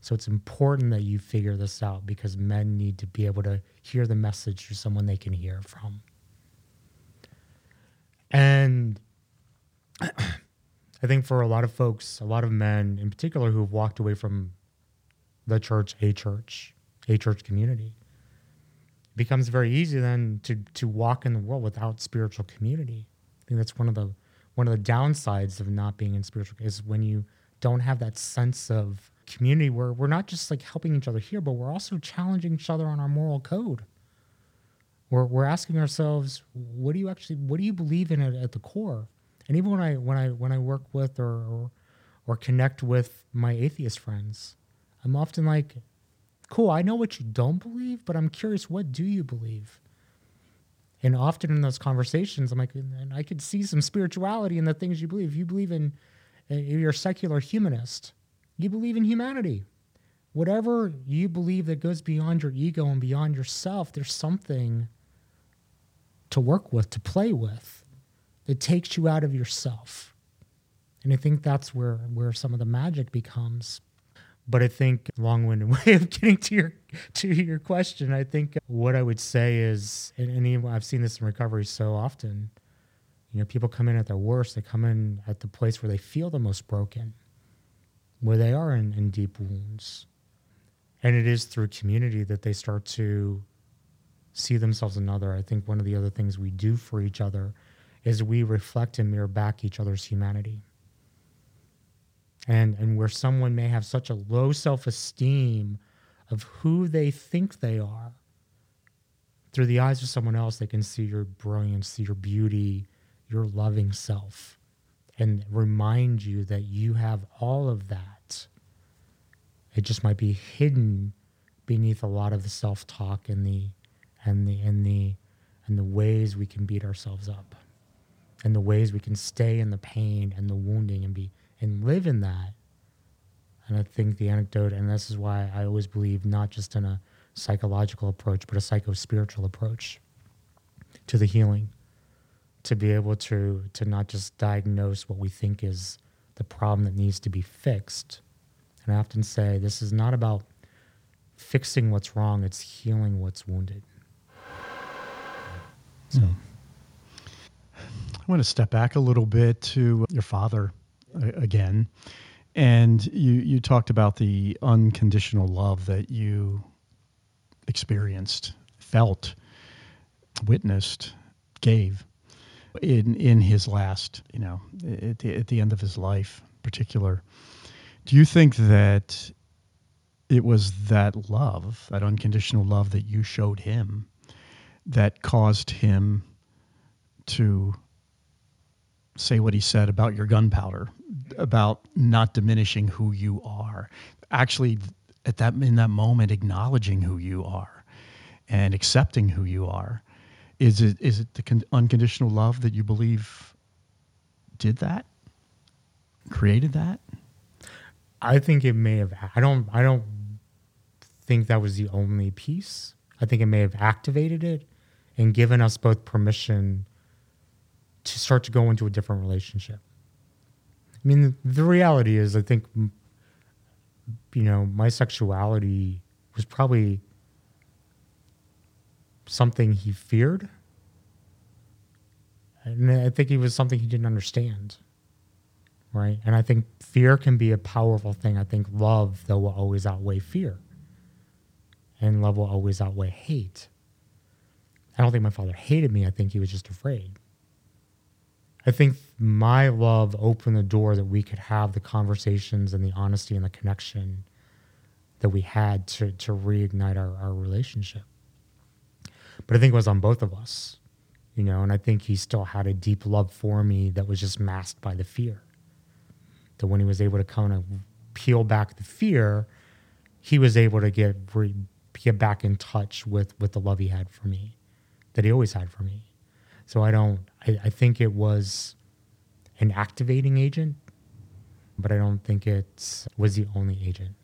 So it's important that you figure this out because men need to be able to hear the message through someone they can hear from. And I think for a lot of folks, a lot of men in particular who've walked away from the church, a church, a church community, it becomes very easy then to to walk in the world without spiritual community. I think that's one of the one of the downsides of not being in spiritual is when you don't have that sense of community where we're not just like helping each other here, but we're also challenging each other on our moral code. We're, we're asking ourselves, what do you actually, what do you believe in at, at the core? And even when I when I when I work with or, or or connect with my atheist friends, I'm often like, cool, I know what you don't believe, but I'm curious, what do you believe? And often in those conversations, I'm like, and I could see some spirituality in the things you believe. You believe in, you're a secular humanist. You believe in humanity. Whatever you believe that goes beyond your ego and beyond yourself, there's something to work with, to play with, that takes you out of yourself. And I think that's where, where some of the magic becomes. But I think long-winded way of getting to your to your question. I think what I would say is, and, and I've seen this in recovery so often. You know, people come in at their worst. They come in at the place where they feel the most broken where they are in, in deep wounds. And it is through community that they start to see themselves another. I think one of the other things we do for each other is we reflect and mirror back each other's humanity. And, and where someone may have such a low self esteem of who they think they are, through the eyes of someone else, they can see your brilliance, see your beauty, your loving self and remind you that you have all of that. It just might be hidden beneath a lot of the self-talk and the and the and the and the ways we can beat ourselves up and the ways we can stay in the pain and the wounding and be and live in that and i think the anecdote and this is why i always believe not just in a psychological approach but a psycho-spiritual approach to the healing to be able to to not just diagnose what we think is the problem that needs to be fixed. And I often say this is not about fixing what's wrong, it's healing what's wounded. So. I want to step back a little bit to your father uh, again. And you, you talked about the unconditional love that you experienced, felt, witnessed, gave in in his last, you know, at the, at the end of his life, particular. Do you think that it was that love, that unconditional love that you showed him, that caused him to say what he said about your gunpowder, about not diminishing who you are, actually at that in that moment acknowledging who you are and accepting who you are. Is it is it the con- unconditional love that you believe did that, created that? I think it may have. I don't. I don't think that was the only piece. I think it may have activated it and given us both permission to start to go into a different relationship. I mean, the reality is, I think, you know, my sexuality was probably something he feared. And I think it was something he didn't understand. Right. And I think fear can be a powerful thing. I think love, though, will always outweigh fear. And love will always outweigh hate. I don't think my father hated me. I think he was just afraid. I think my love opened the door that we could have the conversations and the honesty and the connection that we had to, to reignite our, our relationship. But I think it was on both of us, you know, and I think he still had a deep love for me that was just masked by the fear. That when he was able to kind of peel back the fear, he was able to get re, get back in touch with with the love he had for me, that he always had for me. So I don't. I, I think it was an activating agent, but I don't think it was the only agent.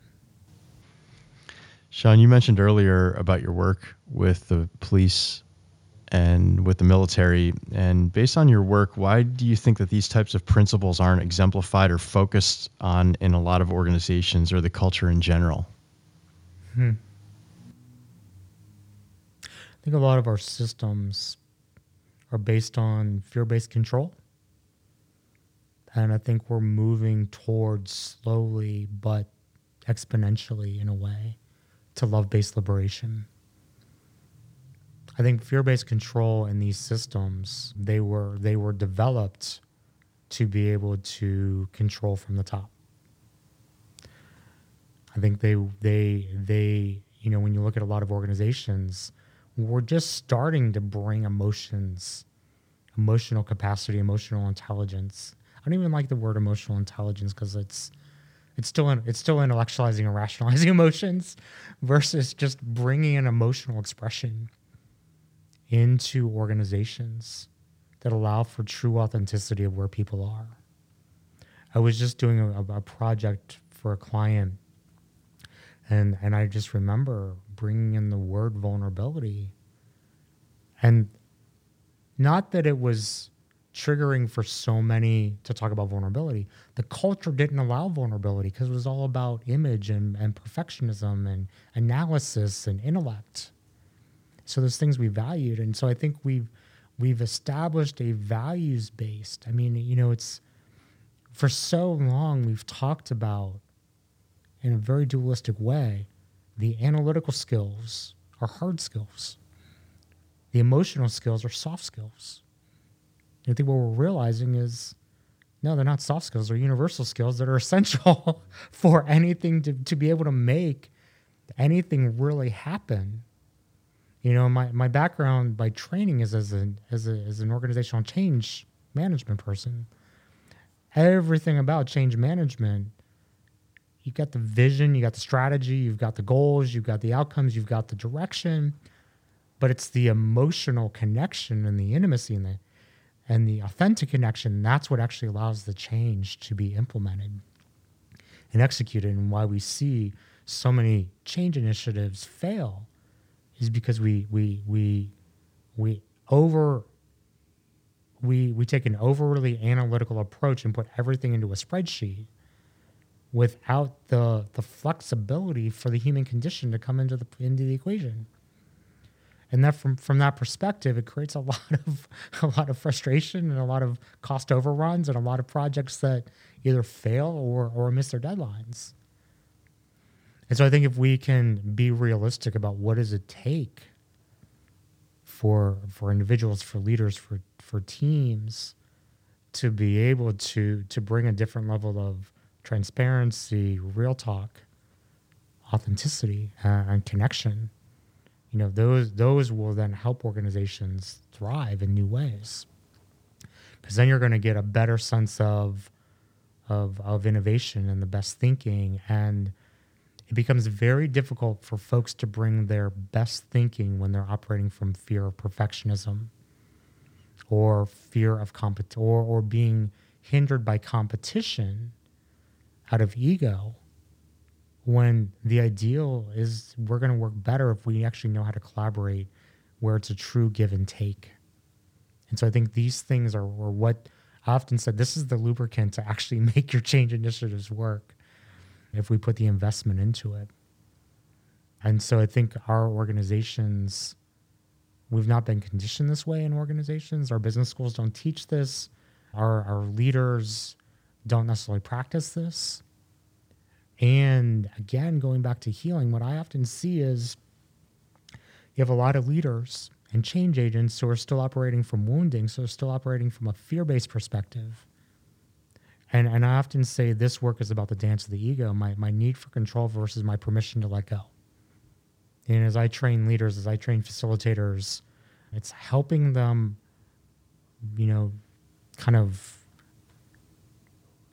Sean, you mentioned earlier about your work with the police and with the military. And based on your work, why do you think that these types of principles aren't exemplified or focused on in a lot of organizations or the culture in general? Hmm. I think a lot of our systems are based on fear based control. And I think we're moving towards slowly but exponentially in a way to love based liberation. I think fear based control in these systems, they were they were developed to be able to control from the top. I think they they they you know when you look at a lot of organizations, we're just starting to bring emotions, emotional capacity, emotional intelligence. I don't even like the word emotional intelligence because it's it's still it's still intellectualizing and rationalizing emotions versus just bringing an emotional expression into organizations that allow for true authenticity of where people are. I was just doing a, a project for a client and and I just remember bringing in the word vulnerability. And not that it was triggering for so many to talk about vulnerability. The culture didn't allow vulnerability because it was all about image and, and perfectionism and analysis and intellect. So those things we valued. And so I think we've we've established a values based. I mean, you know, it's for so long we've talked about in a very dualistic way the analytical skills are hard skills. The emotional skills are soft skills. I think what we're realizing is no, they're not soft skills, they're universal skills that are essential for anything to, to be able to make anything really happen. You know, my, my background by training is as an as, a, as an organizational change management person. Everything about change management you've got the vision, you got the strategy, you've got the goals, you've got the outcomes, you've got the direction, but it's the emotional connection and the intimacy and the and the authentic connection. That's what actually allows the change to be implemented and executed. And why we see so many change initiatives fail is because we we we we over we we take an overly analytical approach and put everything into a spreadsheet without the the flexibility for the human condition to come into the into the equation. And that from from that perspective it creates a lot of a lot of frustration and a lot of cost overruns and a lot of projects that either fail or or miss their deadlines. And so i think if we can be realistic about what does it take for for individuals for leaders for for teams to be able to to bring a different level of transparency real talk authenticity uh, and connection. You know those those will then help organizations thrive in new ways. Because then you're going to get a better sense of of of innovation and the best thinking and it becomes very difficult for folks to bring their best thinking when they're operating from fear of perfectionism or fear of compet or, or being hindered by competition out of ego when the ideal is we're going to work better if we actually know how to collaborate where it's a true give and take. And so I think these things are, are what I often said this is the lubricant to actually make your change initiatives work if we put the investment into it. And so I think our organizations, we've not been conditioned this way in organizations. Our business schools don't teach this. Our, our leaders don't necessarily practice this. And again, going back to healing, what I often see is you have a lot of leaders and change agents who are still operating from wounding, so they're still operating from a fear based perspective. And, and I often say this work is about the dance of the ego, my, my need for control versus my permission to let go. And as I train leaders, as I train facilitators, it's helping them, you know, kind of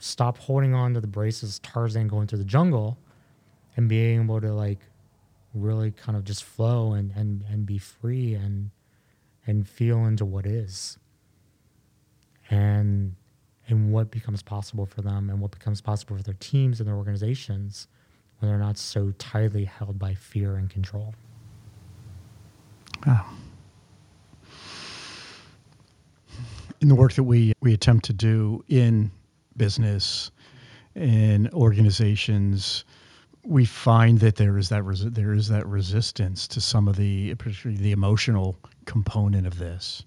stop holding on to the braces, Tarzan going through the jungle, and being able to like really kind of just flow and and and be free and and feel into what is and and what becomes possible for them and what becomes possible for their teams and their organizations when they're not so tightly held by fear and control. In the work that we we attempt to do in business and organizations, we find that there is that there is that resistance to some of the particularly the emotional component of this,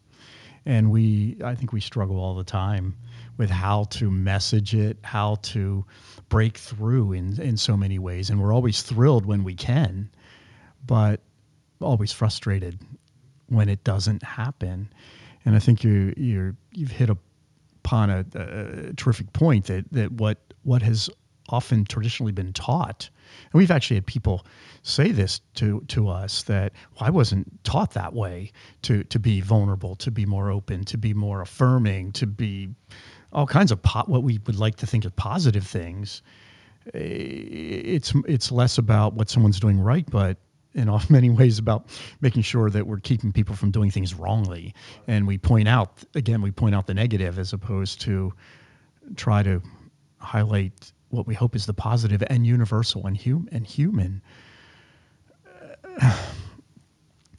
and we I think we struggle all the time with how to message it, how to break through in in so many ways, and we're always thrilled when we can, but always frustrated when it doesn't happen. And I think you you're you've hit a upon a, a, terrific point that that what what has often traditionally been taught, and we've actually had people say this to to us that well, I wasn't taught that way to to be vulnerable, to be more open, to be more affirming, to be all kinds of what we would like to think of positive things. Eh, it's it's less about what someone's doing right, but in many ways about making sure that we're keeping people from doing things wrongly. And we point out, again, we point out the negative as opposed to try to highlight what we hope is the positive and universal and, hum- and human.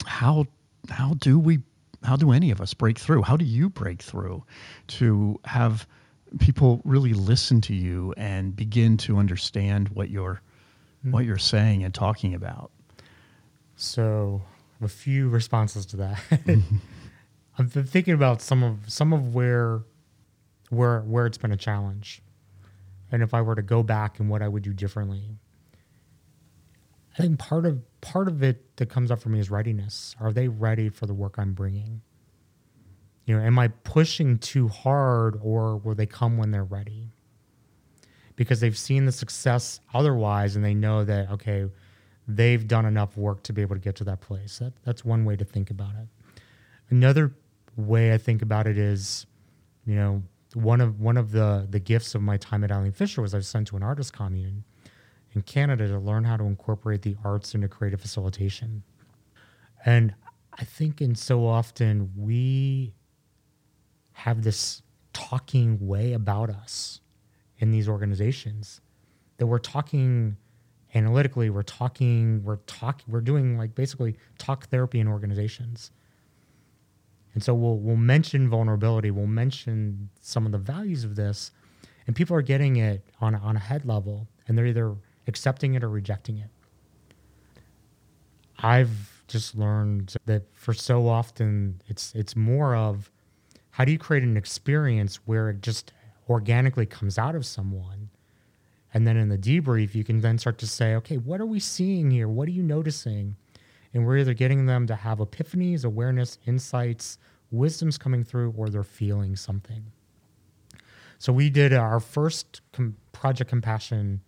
how, how do we, how do any of us break through? How do you break through to have people really listen to you and begin to understand what you're, mm-hmm. what you're saying and talking about? So, I have a few responses to that. Mm-hmm. I've been thinking about some of some of where where where it's been a challenge, and if I were to go back and what I would do differently. I think part of part of it that comes up for me is readiness. Are they ready for the work I'm bringing? You know, am I pushing too hard, or will they come when they're ready? Because they've seen the success otherwise, and they know that okay they've done enough work to be able to get to that place. That, that's one way to think about it. Another way I think about it is, you know, one of one of the the gifts of my time at Eileen Fisher was I was sent to an artist commune in Canada to learn how to incorporate the arts into creative facilitation. And I think in so often we have this talking way about us in these organizations that we're talking analytically we're talking we're talking we're doing like basically talk therapy in organizations And so we'll we'll mention vulnerability, we'll mention some of the values of this, and people are getting it on on a head level, and they're either accepting it or rejecting it. I've just learned that for so often it's it's more of how do you create an experience where it just organically comes out of someone and then in the debrief you can then start to say okay what are we seeing here? What are you noticing? And we're either getting them to have epiphanies awareness insights wisdom's coming through or they're feeling something. So we did our first com- project compassion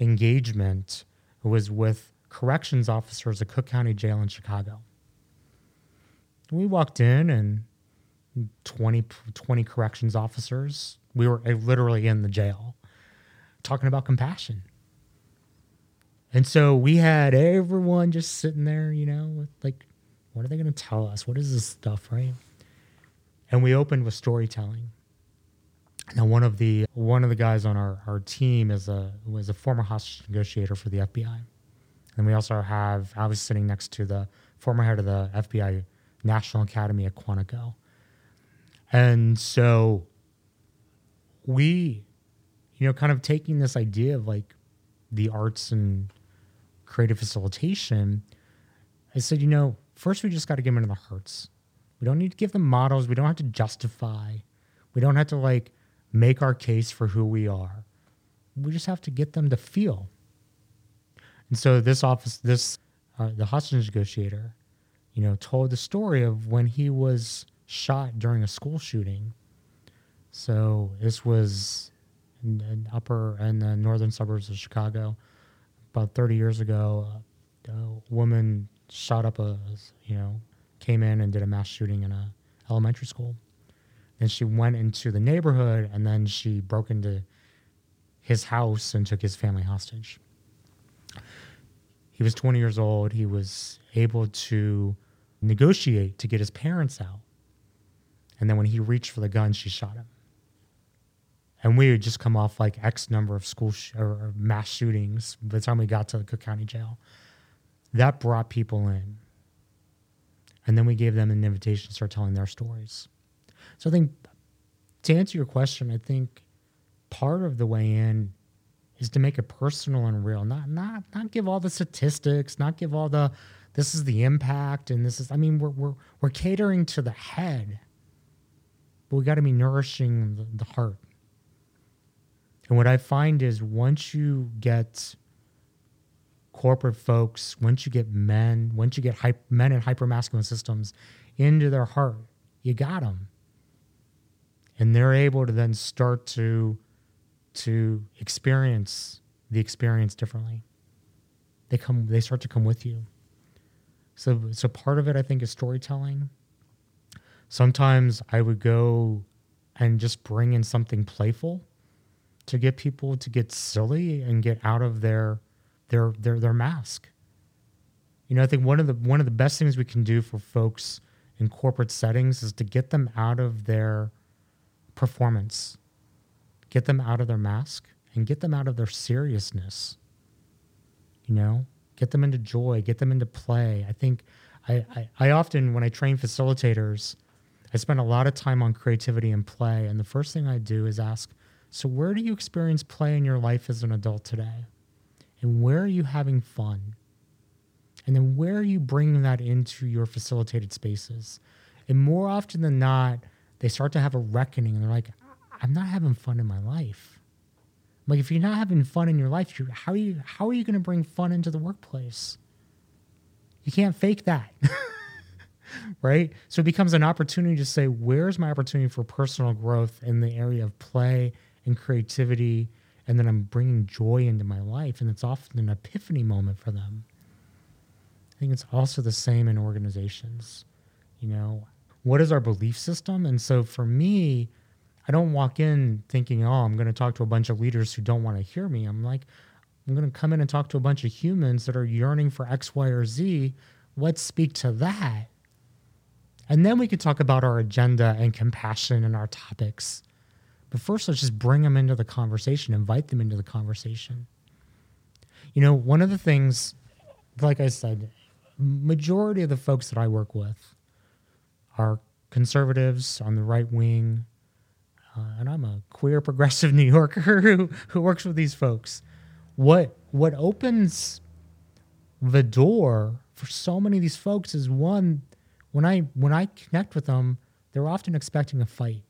engagement was with corrections officers at cook county jail in chicago. We walked in and 20, 20 corrections officers. We were uh, literally in the jail talking about compassion. And so we had everyone just sitting there, you know, like, what are they going to tell us? What is this stuff, right? And we opened with storytelling. Now, one of the one of the guys on our, our team is a was a former hostage negotiator for the FBI, and we also have I was sitting next to the former head of the FBI National Academy at Quantico, and so we, you know, kind of taking this idea of like the arts and creative facilitation, I said, you know, first we just got to get them into the hearts. We don't need to give them models. We don't have to justify. We don't have to like make our case for who we are. We just have to get them to feel. And so this office, this uh, the hostage negotiator, you know, told the story of when he was shot during a school shooting. So this was in, upper and the northern suburbs of Chicago about 30 years ago. Uh, a woman shot up a, you know, came in and did a mass shooting in a elementary school. Then she went into the neighborhood and then she broke into his house and took his family hostage. He was 20 years old. He was able to negotiate to get his parents out. And then when he reached for the gun, she shot him. And we had just come off like X number of school sh- or mass shootings by the time we got to the Cook County Jail. That brought people in. And then we gave them an invitation to start telling their stories. So I think to answer your question, I think part of the way in is to make it personal and real, not not not give all the statistics, not give all the this is the impact and this is I mean we're we're we're catering to the head but we got to be nourishing the, the heart. And what I find is once you get corporate folks, once you get men, once you get hype, men in hypermasculine systems into their heart, you got them. And they're able to then start to to experience the experience differently. They come they start to come with you. So so part of it I think is storytelling sometimes I would go and just bring in something playful to get people to get silly and get out of their their their their mask. You know, I think one of the one of the best things we can do for folks in corporate settings is to get them out of their performance. Get them out of their mask and get them out of their seriousness. You know, get them into joy, get them into play. I think I, I, I often, when I train facilitators, I spend a lot of time on creativity and play. And the first thing I do is ask, so where do you experience play in your life as an adult today? And where are you having fun? And then where are you bringing that into your facilitated spaces? And more often than not, they start to have a reckoning and they're like, I'm not having fun in my life. like, if you're not having fun in your life, how are you how are you going to bring fun into the workplace? You can't fake that. right? So it becomes an opportunity to say, where's my opportunity for personal growth in the area of play and creativity? And then I'm bringing joy into my life. And it's often an epiphany moment for them. I think it's also the same in organizations. You know, what is our belief system? And so for me, I don't walk in thinking, oh, I'm going to talk to a bunch of leaders who don't want to hear me. I'm like, I'm going to come in and talk to a bunch of humans that are yearning for X, Y, or Z. Let's speak to that and then we could talk about our agenda and compassion and our topics. But first, let's just bring them into the conversation, invite them into the conversation. You know, one of the things, like I said, majority of the folks that I work with are conservatives on the right wing, uh, and I'm a queer progressive New Yorker who, who works with these folks. What what opens the door for so many of these folks is one when I when I connect with them, they're often expecting a fight.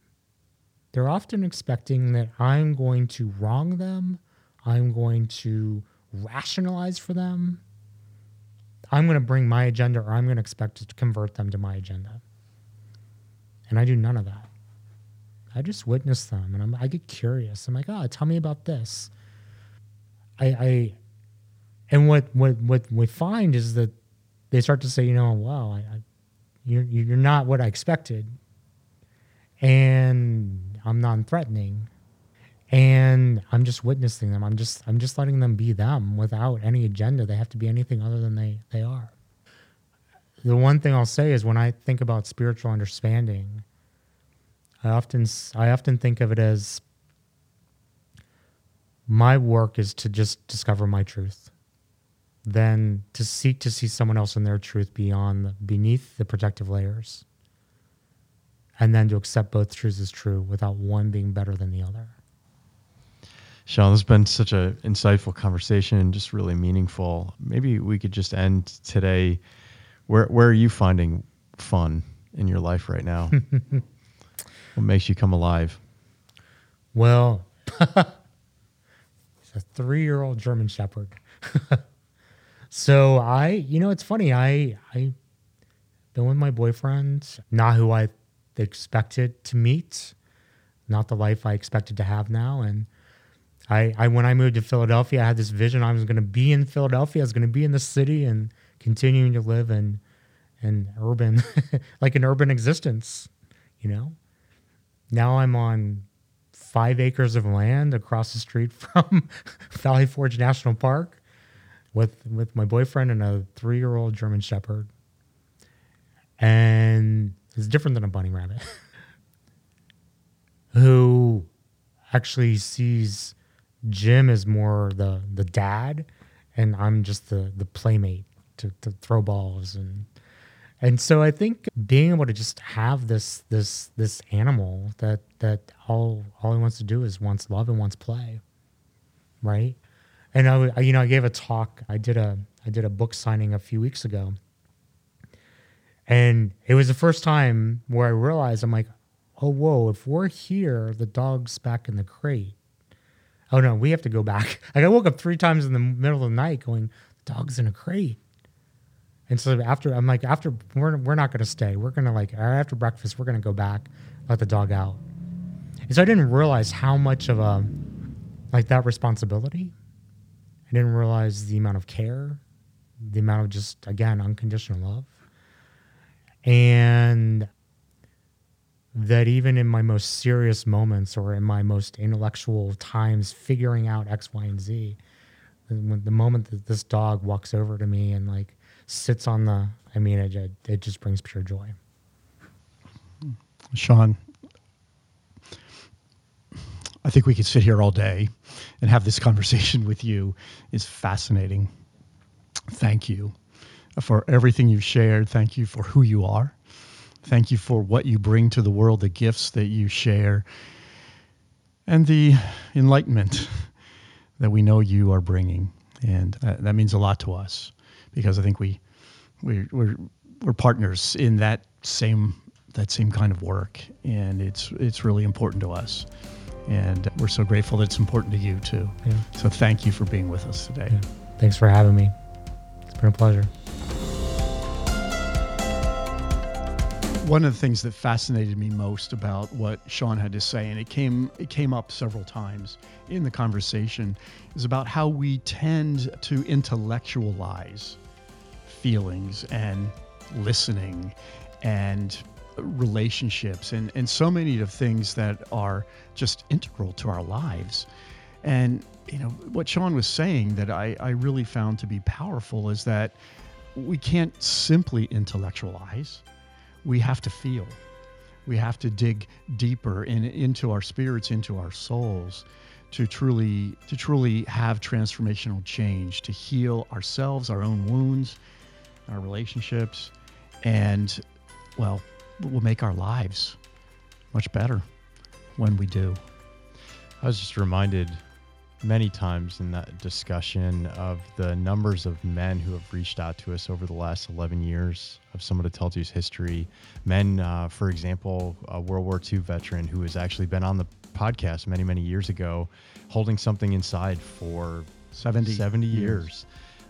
They're often expecting that I'm going to wrong them, I'm going to rationalize for them. I'm going to bring my agenda or I'm going to expect to convert them to my agenda. And I do none of that. I just witness them and I'm, I get curious. I'm like, oh, tell me about this. I, I and what, what, what we find is that they start to say, you know, wow, I, I, you're, you're not what I expected. And I'm non threatening. And I'm just witnessing them. I'm just I'm just letting them be them without any agenda. They have to be anything other than they, they are. The one thing I'll say is when I think about spiritual understanding, I often I often think of it as my work is to just discover my truth then to seek to see someone else in their truth beyond beneath the protective layers and then to accept both truths as true without one being better than the other Sean, this has been such an insightful conversation, just really meaningful. Maybe we could just end today. Where where are you finding fun in your life right now? what makes you come alive? Well, he's a three year old German Shepherd. so I, you know, it's funny. I I been with my boyfriend, not who I expected to meet, not the life I expected to have now, and I, I when I moved to Philadelphia, I had this vision. I was going to be in Philadelphia. I was going to be in the city and continuing to live in an urban, like an urban existence. You know, now I'm on five acres of land across the street from Valley Forge National Park with with my boyfriend and a three year old German Shepherd, and it's different than a bunny rabbit, who actually sees Jim as more the the dad, and I'm just the the playmate to, to throw balls and and so I think being able to just have this this this animal that that all all he wants to do is wants love and wants play, right? And I you know I gave a talk. I did a I did a book signing a few weeks ago, and it was the first time where I realized I'm like, oh whoa, if we're here, the dog's back in the crate oh no, we have to go back. Like I woke up three times in the middle of the night going, the dog's in a crate. And so after I'm like, after we're we're not gonna stay. We're gonna like after breakfast, we're gonna go back, let the dog out. And so I didn't realize how much of a like that responsibility. I didn't realize the amount of care, the amount of just again unconditional love. And that even in my most serious moments or in my most intellectual times figuring out X, Y, and Z, the moment that this dog walks over to me and like sits on the, I mean, it, it just brings pure joy. Hmm. Sean, I think we could sit here all day and have this conversation with you. It's fascinating. Thank you for everything you've shared. Thank you for who you are. Thank you for what you bring to the world, the gifts that you share, and the enlightenment that we know you are bringing. And that, that means a lot to us because I think we, we we're, we're partners in that same that same kind of work, and it's it's really important to us. And we're so grateful that it's important to you too. Yeah. So thank you for being with us today. Yeah. Thanks for having me. Been a pleasure. one of the things that fascinated me most about what Sean had to say, and it came it came up several times in the conversation, is about how we tend to intellectualize feelings and listening and relationships and, and so many of things that are just integral to our lives. And you know what Sean was saying that I, I really found to be powerful is that we can't simply intellectualize we have to feel. We have to dig deeper in, into our spirits, into our souls, to truly to truly have transformational change, to heal ourselves, our own wounds, our relationships, and well, we'll make our lives much better when we do. I was just reminded many times in that discussion of the numbers of men who have reached out to us over the last 11 years of Someone to Tell To's history. Men, uh, for example, a World War II veteran who has actually been on the podcast many, many years ago, holding something inside for 70, 70 years. years.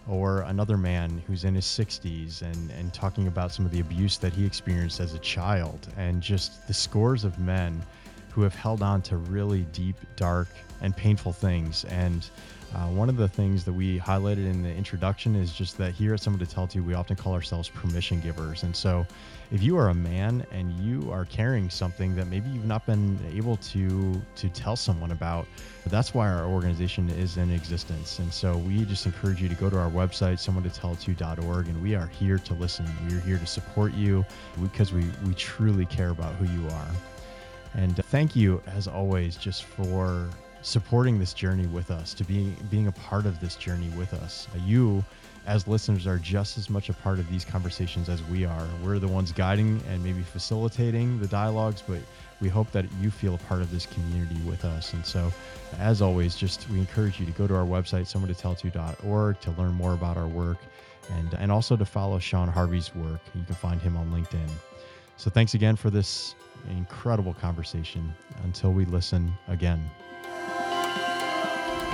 Or another man who's in his 60s and, and talking about some of the abuse that he experienced as a child, and just the scores of men who have held on to really deep, dark, and painful things. And uh, one of the things that we highlighted in the introduction is just that here at Someone to Tell To, we often call ourselves permission givers. And so if you are a man and you are carrying something that maybe you've not been able to to tell someone about, that's why our organization is in existence. And so we just encourage you to go to our website, someone to tell to.org, and we are here to listen. We are here to support you because we, we truly care about who you are. And thank you, as always, just for supporting this journey with us, to being being a part of this journey with us. Uh, you, as listeners, are just as much a part of these conversations as we are. We're the ones guiding and maybe facilitating the dialogues, but we hope that you feel a part of this community with us. And so, as always, just we encourage you to go to our website, someone to tell to learn more about our work and and also to follow Sean Harvey's work. You can find him on LinkedIn. So thanks again for this incredible conversation. Until we listen again.